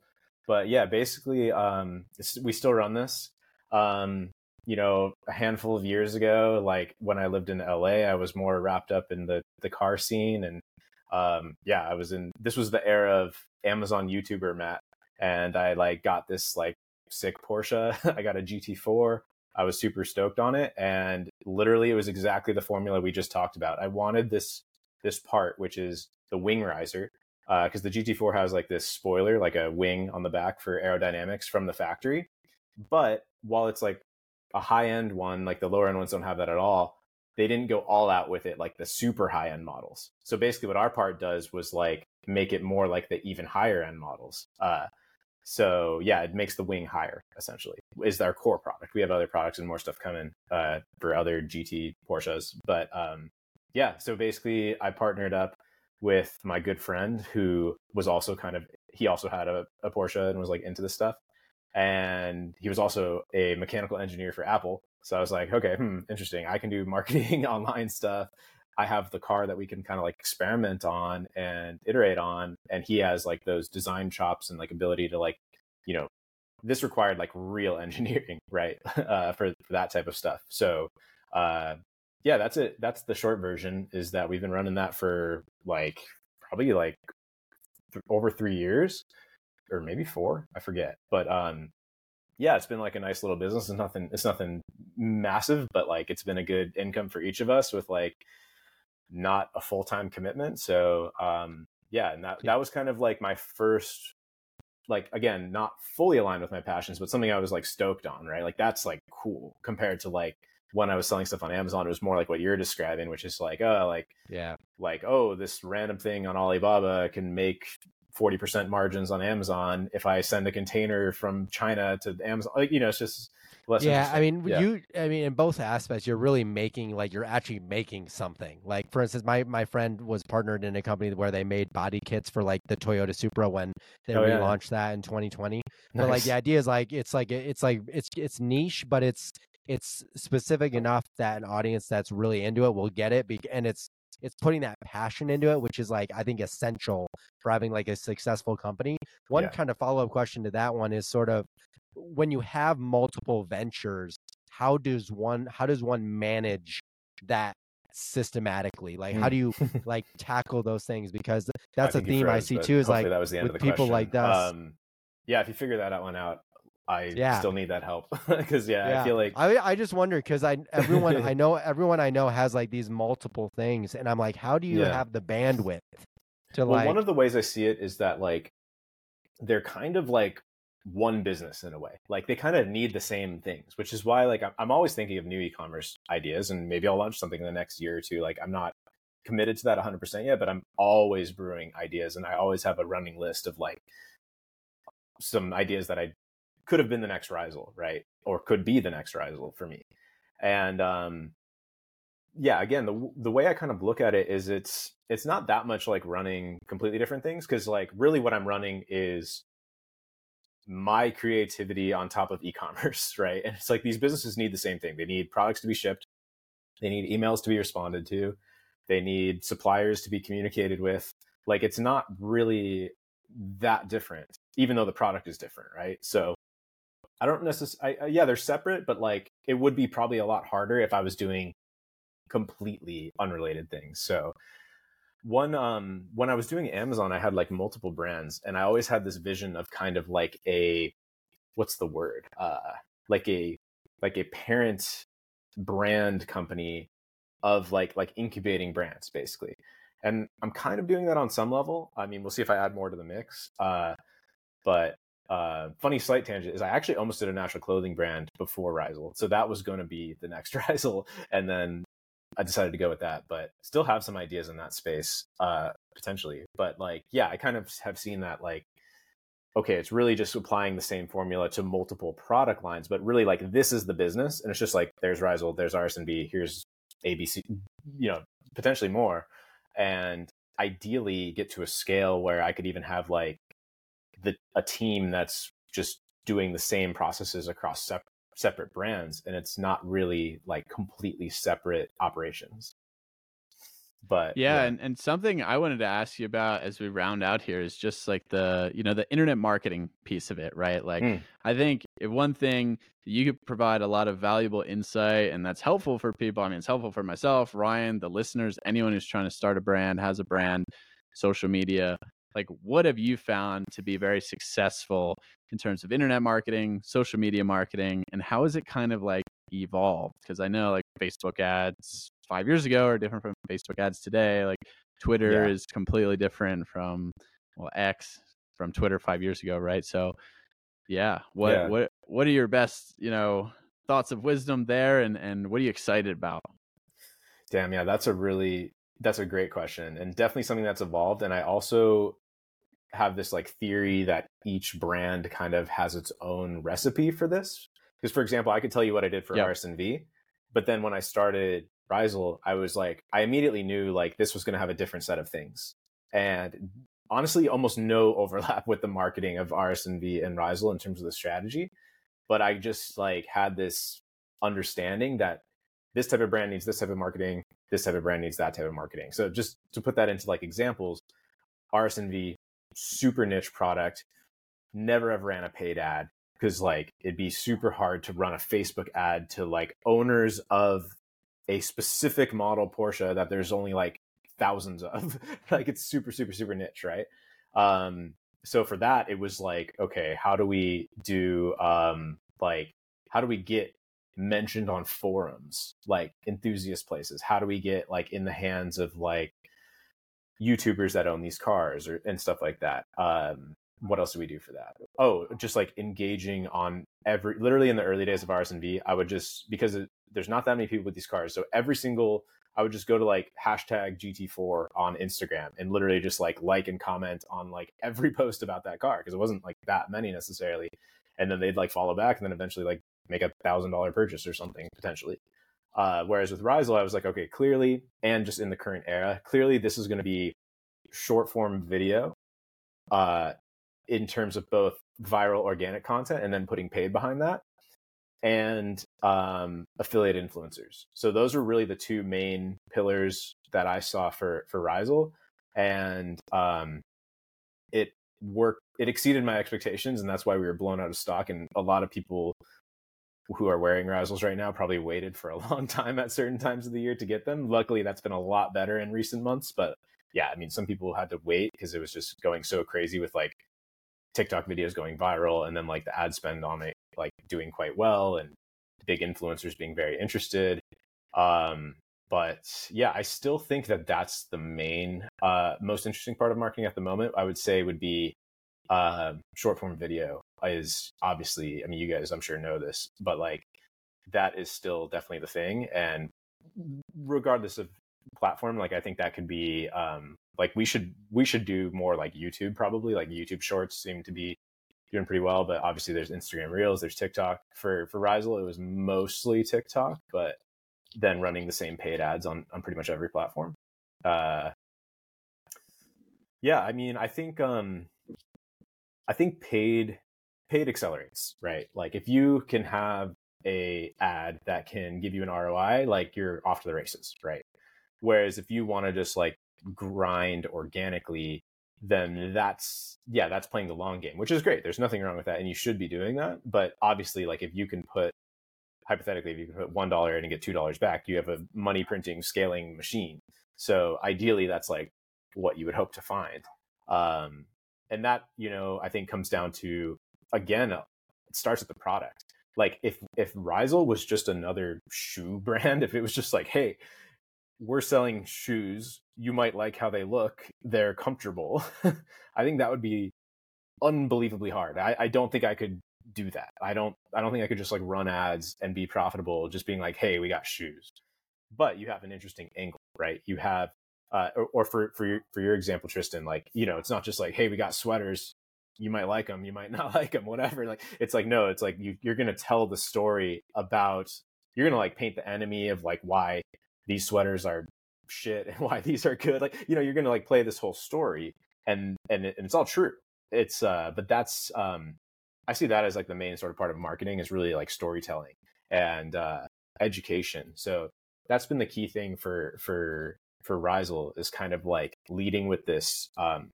but yeah, basically, um, we still run this. Um, you know, a handful of years ago, like when I lived in LA, I was more wrapped up in the the car scene, and um, yeah, I was in. This was the era of Amazon YouTuber Matt, and I like got this like sick Porsche. <laughs> I got a GT4. I was super stoked on it, and literally, it was exactly the formula we just talked about. I wanted this this part, which is the wing riser, because uh, the GT4 has like this spoiler, like a wing on the back for aerodynamics from the factory. But while it's like a high end one, like the lower end ones don't have that at all. They didn't go all out with it like the super high end models. So basically, what our part does was like make it more like the even higher end models. Uh, so yeah, it makes the wing higher. Essentially, is our core product. We have other products and more stuff coming uh, for other GT Porsches, but um, yeah. So basically, I partnered up with my good friend who was also kind of he also had a, a Porsche and was like into this stuff and he was also a mechanical engineer for Apple. So I was like, okay, hmm, interesting. I can do <laughs> marketing <laughs> online stuff. I have the car that we can kind of like experiment on and iterate on. And he has like those design chops and like ability to like, you know, this required like real <laughs> engineering, right? Uh, for, for that type of stuff. So, uh, yeah, that's it. That's the short version is that we've been running that for like probably like th- over three years or maybe four, I forget. But um, yeah, it's been like a nice little business. It's nothing. It's nothing massive, but like it's been a good income for each of us with like not a full time commitment. So um, yeah, and that that was kind of like my first like again not fully aligned with my passions but something i was like stoked on right like that's like cool compared to like when i was selling stuff on amazon it was more like what you're describing which is like oh like yeah like oh this random thing on alibaba can make 40% margins on Amazon if I send a container from China to Amazon. Like, you know, it's just less. Yeah. I mean, yeah. you, I mean, in both aspects, you're really making, like, you're actually making something. Like, for instance, my, my friend was partnered in a company where they made body kits for, like, the Toyota Supra when they oh, relaunched yeah. that in 2020. Nice. But, like, the idea is, like, it's like, it's like, it's, it's niche, but it's, it's specific enough that an audience that's really into it will get it. And it's it's putting that passion into it, which is like I think essential for having like a successful company. One yeah. kind of follow up question to that one is sort of when you have multiple ventures, how does one how does one manage that systematically like how do you <laughs> like tackle those things because that's a theme froze, i see too is like that was the end with of the people question. like that um, yeah, if you figure that one out, I Yeah. still need that help <laughs> because yeah, I feel like I I just wonder because I everyone I <laughs> know everyone I know has like these multiple things, and I'm like, how do you Yeah. have the bandwidth to well, like? one of the ways I see it is that like they're kind of like one business in a way. Like they kind of need the same things, which is why like I'm, I'm always thinking of new e-commerce ideas, and maybe I'll launch something in the next year or two. Like I'm not committed to that 100% yet, but I'm always brewing ideas, and I always have a running list of like some ideas that I could have been the next Rhizal, right, or could be the next Rhizal for me. And um, yeah, again, the the way I kind of look at it is it's it's not that much like running completely different things because like really what I'm running is my creativity on top of <laughs> e-commerce, right? And it's like these businesses need the same thing. They need products to be shipped, they need emails to be responded to, they need suppliers to be communicated with. Like it's not really that different, even though the product is different, right? So I don't necessarily, yeah, they're separate, but like it would be probably a lot harder if I was doing completely unrelated things. So one um when I was doing Amazon, I had like multiple brands and I always had this vision of kind of like a what's the word? Uh like a like a parent brand company of like like incubating brands basically. And I'm kind of doing that on some level. I mean, we'll see if I add more to the mix. Uh but uh, funny slight tangent is I actually almost did a natural clothing brand before Rhizal. So that was going to be the next <laughs> Rhizal. And then I decided to go with that, but still have some ideas in that space, uh, potentially. But like, yeah, I kind of have seen that like, okay, it's really just applying the same formula to multiple product lines, but really like this is the business. And it's just like, there's Rhizal, there's RSNV, here's ABC, you know, potentially more. And ideally get to a scale where I could even have like the a team that's just doing the same processes across sep- separate brands and it's not really like completely separate operations. But yeah, and, and something i wanted to ask you about as we round out here is just like the you know the internet marketing piece of it right? Like Mm. i think if one thing you could provide a lot of valuable insight and that's helpful for people i mean it's helpful for myself ryan the listeners anyone who's trying to start a brand has a brand social media like what have you found to be very successful in terms of internet marketing social media marketing and how has it kind of like evolved because i know like facebook ads five years ago are different from facebook ads today like twitter Yeah. is completely different from well x from twitter five years ago right so yeah what Yeah. what what are your best you know thoughts of wisdom there and and what are you excited about Damn, yeah, that's a really that's a great question and definitely something that's evolved. And I also have this like theory that each brand kind of has its own recipe for this. Because for example, I could tell you what I did for Yep. RSNV, but then when I started Rhizal, I was like, I immediately knew like this was going to have a different set of things, and honestly, almost no <laughs> overlap with the marketing of RSNV and Rhizal in terms of the strategy. But I just like had this understanding that this type of brand needs this type of marketing, this type of brand needs that type of marketing. So just to put that into like examples, RSNV, super niche product, never ever ran a paid ad because like it'd be super hard to run a Facebook ad to like owners of a specific model Porsche that there's only like thousands of. <laughs> like it's super, super, super niche, right? Um, so for that, it was like, okay, how do we do um like how do we get mentioned on forums like enthusiast places how do we get like in the hands of like youtubers that own these cars or and stuff like that. Um what else do we do for that? Oh just like engaging on every literally in the early days of rsnv i would just because it, there's not that many people with these cars so every single i would just go to like hashtag gt4 on instagram and literally just like like and comment on like <laughs> every post about that car because it wasn't like that many necessarily. And then they'd like follow back and then eventually like make a thousand dollar purchase or something potentially. Uh, whereas with Rhizal, I was like, okay, clearly, and just in the current era, clearly this is going to be short form video uh, in terms of both viral organic content and then putting paid behind that and um, affiliate influencers. So those are really the two main pillars that I saw for for Rhizal, and um, it worked. It exceeded my expectations, and that's why we were blown out of stock. And a lot of people who are wearing Rhizals right now probably waited for a <laughs> long time at certain times of the year to get them. Luckily, that's been a lot better in recent months. But yeah, I mean, some people had to wait because it was just going so crazy with like TikTok videos going viral and then like the ad spend on it like doing quite well and big influencers being very interested. Um, but yeah, I still think that that's the main, uh, most interesting part of marketing at the moment. I would say would be uh, short form video is obviously. I mean, you guys, I'm sure know this, but like that is still definitely the thing. And regardless of platform, like I think that could be um, like we should we should do more like YouTube probably. Like YouTube Shorts seem to be doing pretty well, but obviously there's Instagram Reels, there's TikTok. For for Rhizal, it was mostly TikTok, but then running the same paid ads on on pretty much every platform. Uh, yeah, I mean, I think um, I think paid paid accelerates, right? Like if you can have a ad that can give you an ROI, like you're off to the races, right? Whereas if you want to just like grind organically, then that's yeah, that's playing the long game, which is great. There's nothing wrong with that, and you should be doing that. But obviously, like if you can put hypothetically, if you can put one dollar in and get two dollars back, you have a money printing scaling machine. So ideally, that's like what you would hope to find. Um, and that you know, I think comes down to again, it starts with the product. Like if if Rhizal was just another shoe <laughs> brand, if it was just like, hey, we're selling shoes. You might like how they look. They're comfortable. <laughs> I think that would be unbelievably hard. I, I don't think I could do that. I don't I don't think I could just like run ads and be profitable just being like, hey, we got shoes. But you have an interesting angle, right? You have uh, or, or for for your for your example, Tristan, like you know, it's not just like, hey, we got sweaters. You might like them, you might <laughs> not like them, whatever. Like it's like no, it's like you you're gonna tell the story about you're gonna like paint the enemy of like why these sweaters are shit and <laughs> why these are good. Like, you know, you're going to like play this whole story and, and, it, and it's all true. It's, uh, but that's, um, I see that as like the main sort of part of marketing is really like storytelling and, uh, education. So that's been the key thing for, for, for Rhizal is kind of like leading with this, um,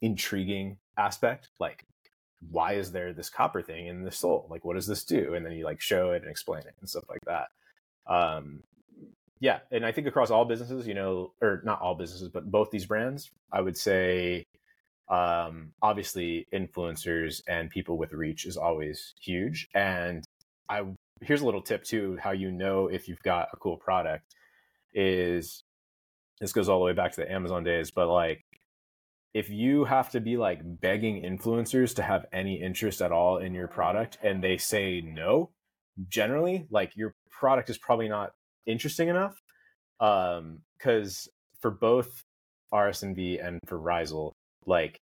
intriguing aspect. Like, why is there this copper thing in the soul Like, what does this do? And then you like show it and explain it and stuff like that. Um, yeah, and I think across all businesses, you know, or not all businesses, but both these brands, I would say um, obviously influencers and people with reach is always huge. And I here's a little tip too, how you know if you've got a cool product is this goes all the way back to the Amazon days, but like if you have to be like begging influencers to have any interest at all in your product and they say no, generally like your product is probably not interesting enough. Um, because for both RSNV and for Rhizal, like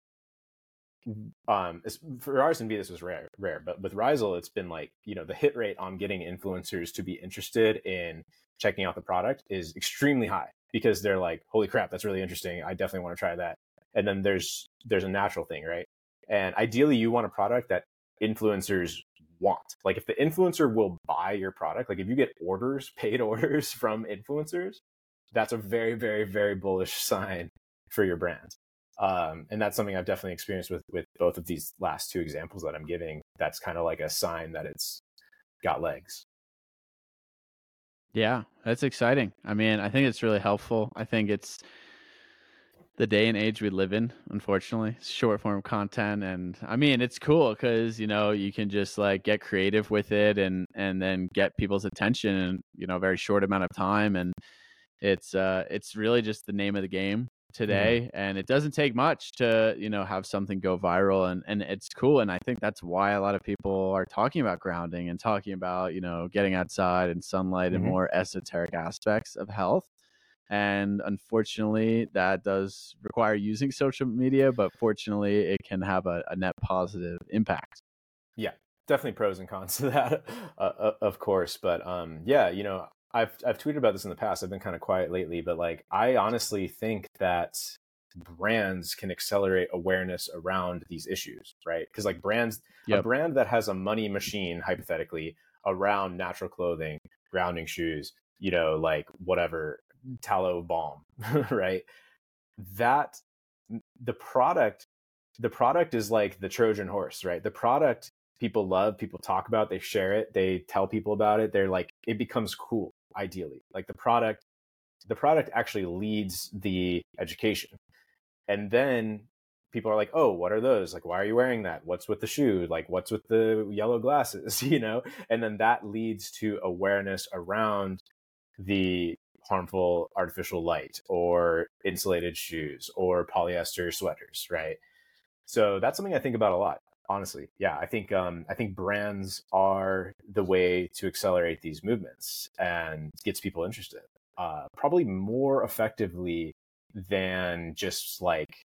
um for RSNV this was rare rare but with Rhizal it's been like you know the hit rate on getting influencers to be interested in checking out the product is extremely high because they're like holy crap that's really interesting I definitely want to try that and then there's there's a natural thing right and ideally you want a product that influencers want. Like if the influencer will buy your product, like if you get orders, <laughs> paid orders from influencers, that's a very, very, very bullish <laughs> sign for your brand. Um, and that's something I've definitely experienced with with both of these last two examples that I'm giving. That's kind of like a sign that it's got legs. Yeah, that's exciting. I mean, I think it's really helpful. I think it's the day and age we live in unfortunately. Short form content and i mean it's cool because you know you can just like get creative with it and and then get people's attention in you know a very short amount of time and it's uh it's really just the name of the game today and it doesn't take much to you know have something go viral and and it's cool and i think that's why a lot of people are talking about grounding and talking about you know getting outside and sunlight mm-hmm. and more esoteric aspects of health and unfortunately that does require using <laughs> social media but fortunately it can have a, a net positive impact yeah definitely pros and cons <laughs> to that uh, uh, of course but um yeah you know i've i've tweeted about this in the past i've been kind of quiet lately but like i honestly think that brands can accelerate awareness around these issues right because like brands yep. a brand that has a money machine hypothetically around natural clothing grounding shoes you know like whatever tallow balm, <laughs> right? That the product the product is like the Trojan horse, right? The product people love, people talk about, they share it, they tell people about it. They're like it becomes cool ideally. Like the product the product actually leads the education. And then people are like, "Oh, what are those? Like, why are you wearing that? What's with the shoe? Like, what's with the yellow glasses?" <laughs> You know, and then that leads to awareness around the harmful artificial light or insulated shoes or polyester sweaters, right? So that's something I think about a lot. Honestly, yeah, I think um, I think brands are the way to accelerate these movements and gets people interested. Uh, probably more effectively than just like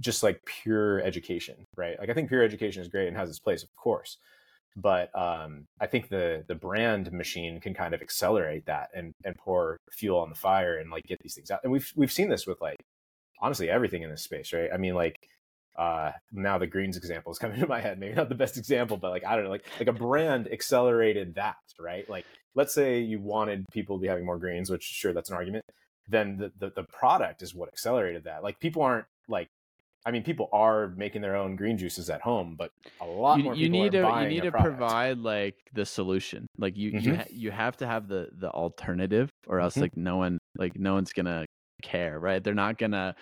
just like pure education, right? Like I think pure education is great and has its place, of course. But um, I think the the brand machine can kind of accelerate that and and pour fuel on the fire and like get these things out. And we've we've seen this with like honestly everything in this space, right? I mean, like uh now the greens example is <laughs> coming to my head maybe not the best example but like i don't know like like a brand accelerated that right like let's say you wanted people to be having more greens which sure that's an argument then the, the, the product is what accelerated that like people aren't like I mean, people are making their own green juices at home, but a lot you, more you people need to you need to product. provide like the solution like you you, Mhm. ha- you have to have the the alternative or else Mhm. like no one like no one's gonna care right they're not gonna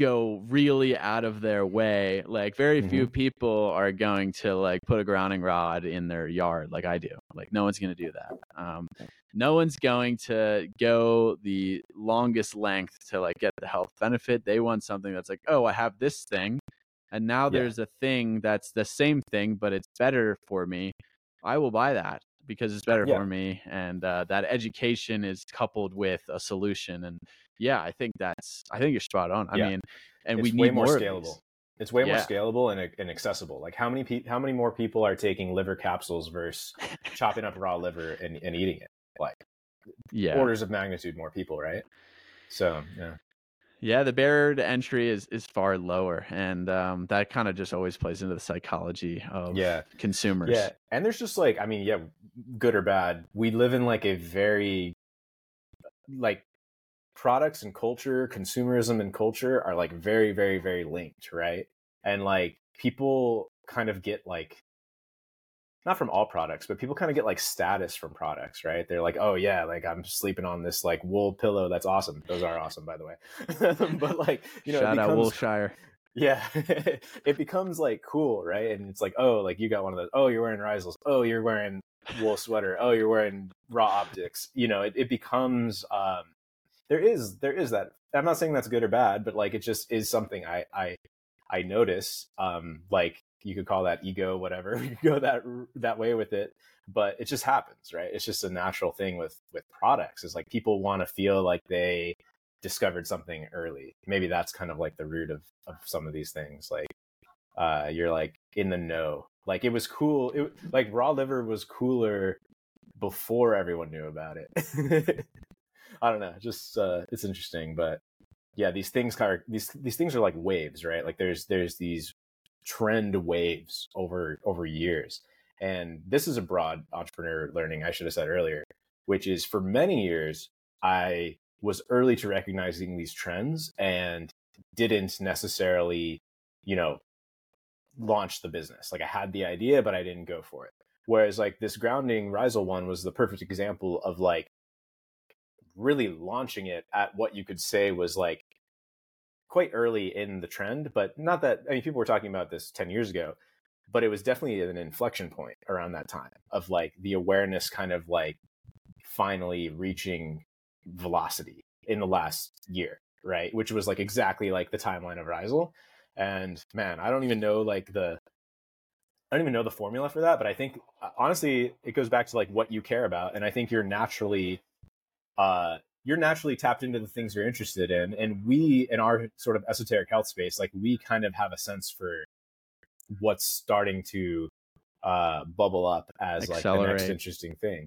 go really out of their way like very few Mm-hmm. people are going to like put a grounding rod in their yard like i do like no one's gonna do that um no one's going to go the longest length to like get the health benefit they want something that's like oh i have this thing and now Yeah. there's a thing that's the same thing but it's better for me i will buy that because it's better Yeah. for me and uh, that education is coupled with a solution and yeah i think that's i think you're spot on i Yeah. mean and it's we way need more more scalable. It's way more scalable and, and accessible. Like how many pe- how many more people are taking liver capsules versus chopping up raw liver and, and eating it? Like yeah orders of magnitude more people, right? So yeah, yeah the barrier to entry is is far lower and um, that kind of just always plays into the psychology of yeah, consumers yeah. And there's just like I mean, yeah, good or bad, we live in like a very like products and culture, consumerism and culture are like very, very, very linked, right? And like people kind of get like not from all products, but people kind of get like status from products, right? They're like, oh yeah, like I'm sleeping on this like wool pillow. That's awesome. Those are awesome, by the way. <laughs> but like, you know, shout out Woolshire. Yeah, <laughs> it becomes like cool, right? And it's like, oh, like you got one of those. Oh, you're wearing Rhizals. Oh, you're wearing wool sweater. Oh, you're wearing Ra Optics. You know, it, it becomes. um There is there is that. I'm not saying that's good or bad, but like it just is something I I I notice. Um, like you could call that ego, whatever. <laughs> You could go that that way with it, but it just happens, right? It's just a natural thing with with products. Is like people want to feel like they discovered something early. Maybe that's kind of like the root of of some of these things. Like uh you're like in the know. Like it was cool. It like raw liver was cooler before everyone knew about it. <laughs> I don't know. Just uh it's interesting, but yeah, these things of these these things are like waves, right? Like there's there's these trend waves over over years. And this is a broad entrepreneur learning I should have said earlier, which is for many years I was early to recognizing these trends and didn't necessarily, you know, launch the business. Like I had the idea, but I didn't go for it. Whereas like this grounding Rhizal one was the perfect example of like really launching it at what you could say was like quite early in the trend, but not that I mean people were talking about this 10 years ago, but it was definitely an inflection point around that time of like the awareness kind of like finally reaching velocity in the last year, right? Which was like exactly like the timeline of Rhizal. And man, I don't even know like the I don't even know the formula for that, but I think uh, honestly it goes back to like what you care about and I think you're naturally uh you're naturally tapped into the things you're interested in. And we in our sort of esoteric health space like we kind of have a sense for what's starting to uh bubble up as like the next interesting thing.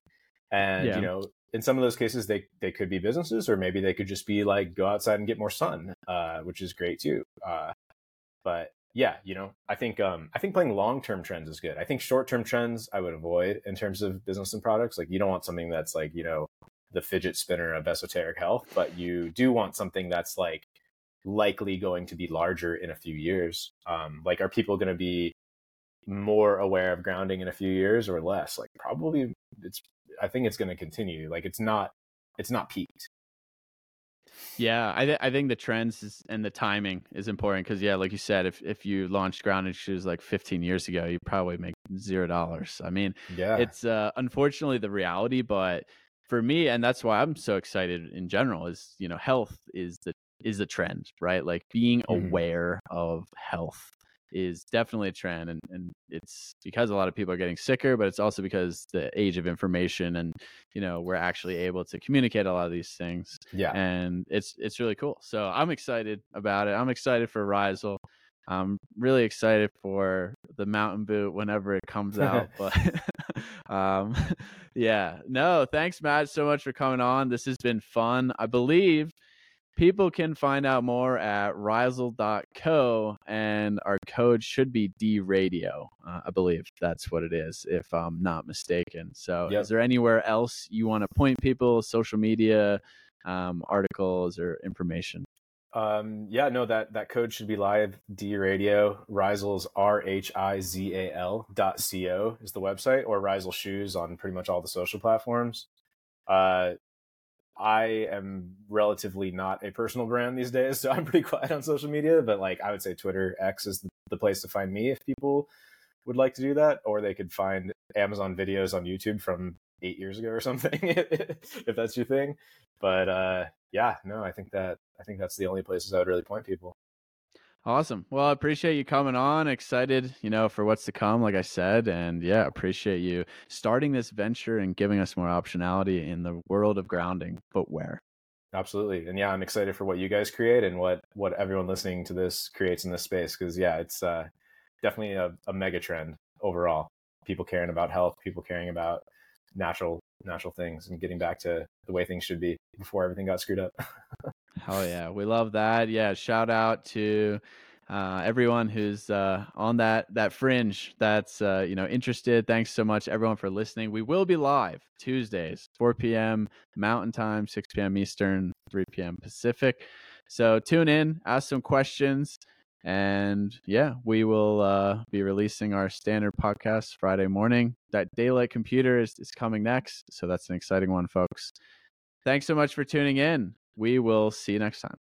And Yeah. you know in some of those cases they they could be businesses or maybe they could just be like go outside and get more sun uh which is great too uh but yeah you know i think um i think playing long-term trends is good. I think short-term trends i would avoid in terms of business and products. Like you don't want something that's like you know the fidget spinner of esoteric health but you do want something that's like likely going to be larger in a few years um like are people going to be more aware of grounding in a few years or less like probably it's i think it's going to continue like it's not it's not peaked Yeah, I th- I think the trends is, and the timing is important because yeah, like you said, if if you launched grounded shoes like 15 years ago, you probably make zero dollars. I mean, Yeah. it's uh, unfortunately the reality, but for me, and that's why I'm so excited in general is you know health is the is the trend, right? Like being Mhm. aware of health is definitely a trend and, and it's because a lot of people are getting sicker but it's also because the age of information and you know we're actually able to communicate a lot of these things yeah. and it's it's really cool. So I'm excited about it. I'm excited for Rhizal. I'm really excited for the mountain boot whenever it comes out. <laughs> but <laughs> um, <laughs> yeah, no, thanks, Matt, so much for coming on. This has been fun. I believe people can find out more at Rhizal.co, and our code should be D Radio. Uh, I believe that's what it is, if I'm not mistaken. So, Yep. is there anywhere else you want to point people, social media, um, articles, or information? Um, yeah, no, that that code should be live. D Radio Rhizal's R H I Z A L dot C O is the website, or Rhizal Shoes on pretty much all the social platforms. Uh, I am relatively not a personal brand these days, <laughs> so I'm pretty quiet on social media. But like, I would say Twitter X is the, the place to find me if people would like to do that, or they could find Amazon videos on YouTube from eight years ago or something, <laughs> if that's your thing. But uh, yeah, no, I think that I think that's the only places I would really point people. Awesome. Well, I appreciate you coming on. Excited, you know, for what's to come, like I said. And yeah, appreciate you starting this venture and giving us more optionality in the world of grounding footwear. Absolutely, and yeah, I'm excited for what you guys create and what what everyone listening to this creates in this space because yeah, it's uh, definitely a, a mega trend overall. People caring about health, people caring about natural natural things, and getting back to the way things should be before everything got screwed up. <laughs> Hell yeah, we love that. Yeah, shout out to uh, everyone who's uh, on that that fringe that's uh, you know interested. Thanks so much, everyone, for listening. We will be live Tuesdays, 4 p.m. Mountain Time, 6 p.m. Eastern, 3 p.m. Pacific. So tune in, ask some questions, and yeah, we will uh, be releasing our standard podcast Friday morning. That Daylight Computer is, is coming next, so that's an exciting one, folks. Thanks so much for tuning in. We will see you next time.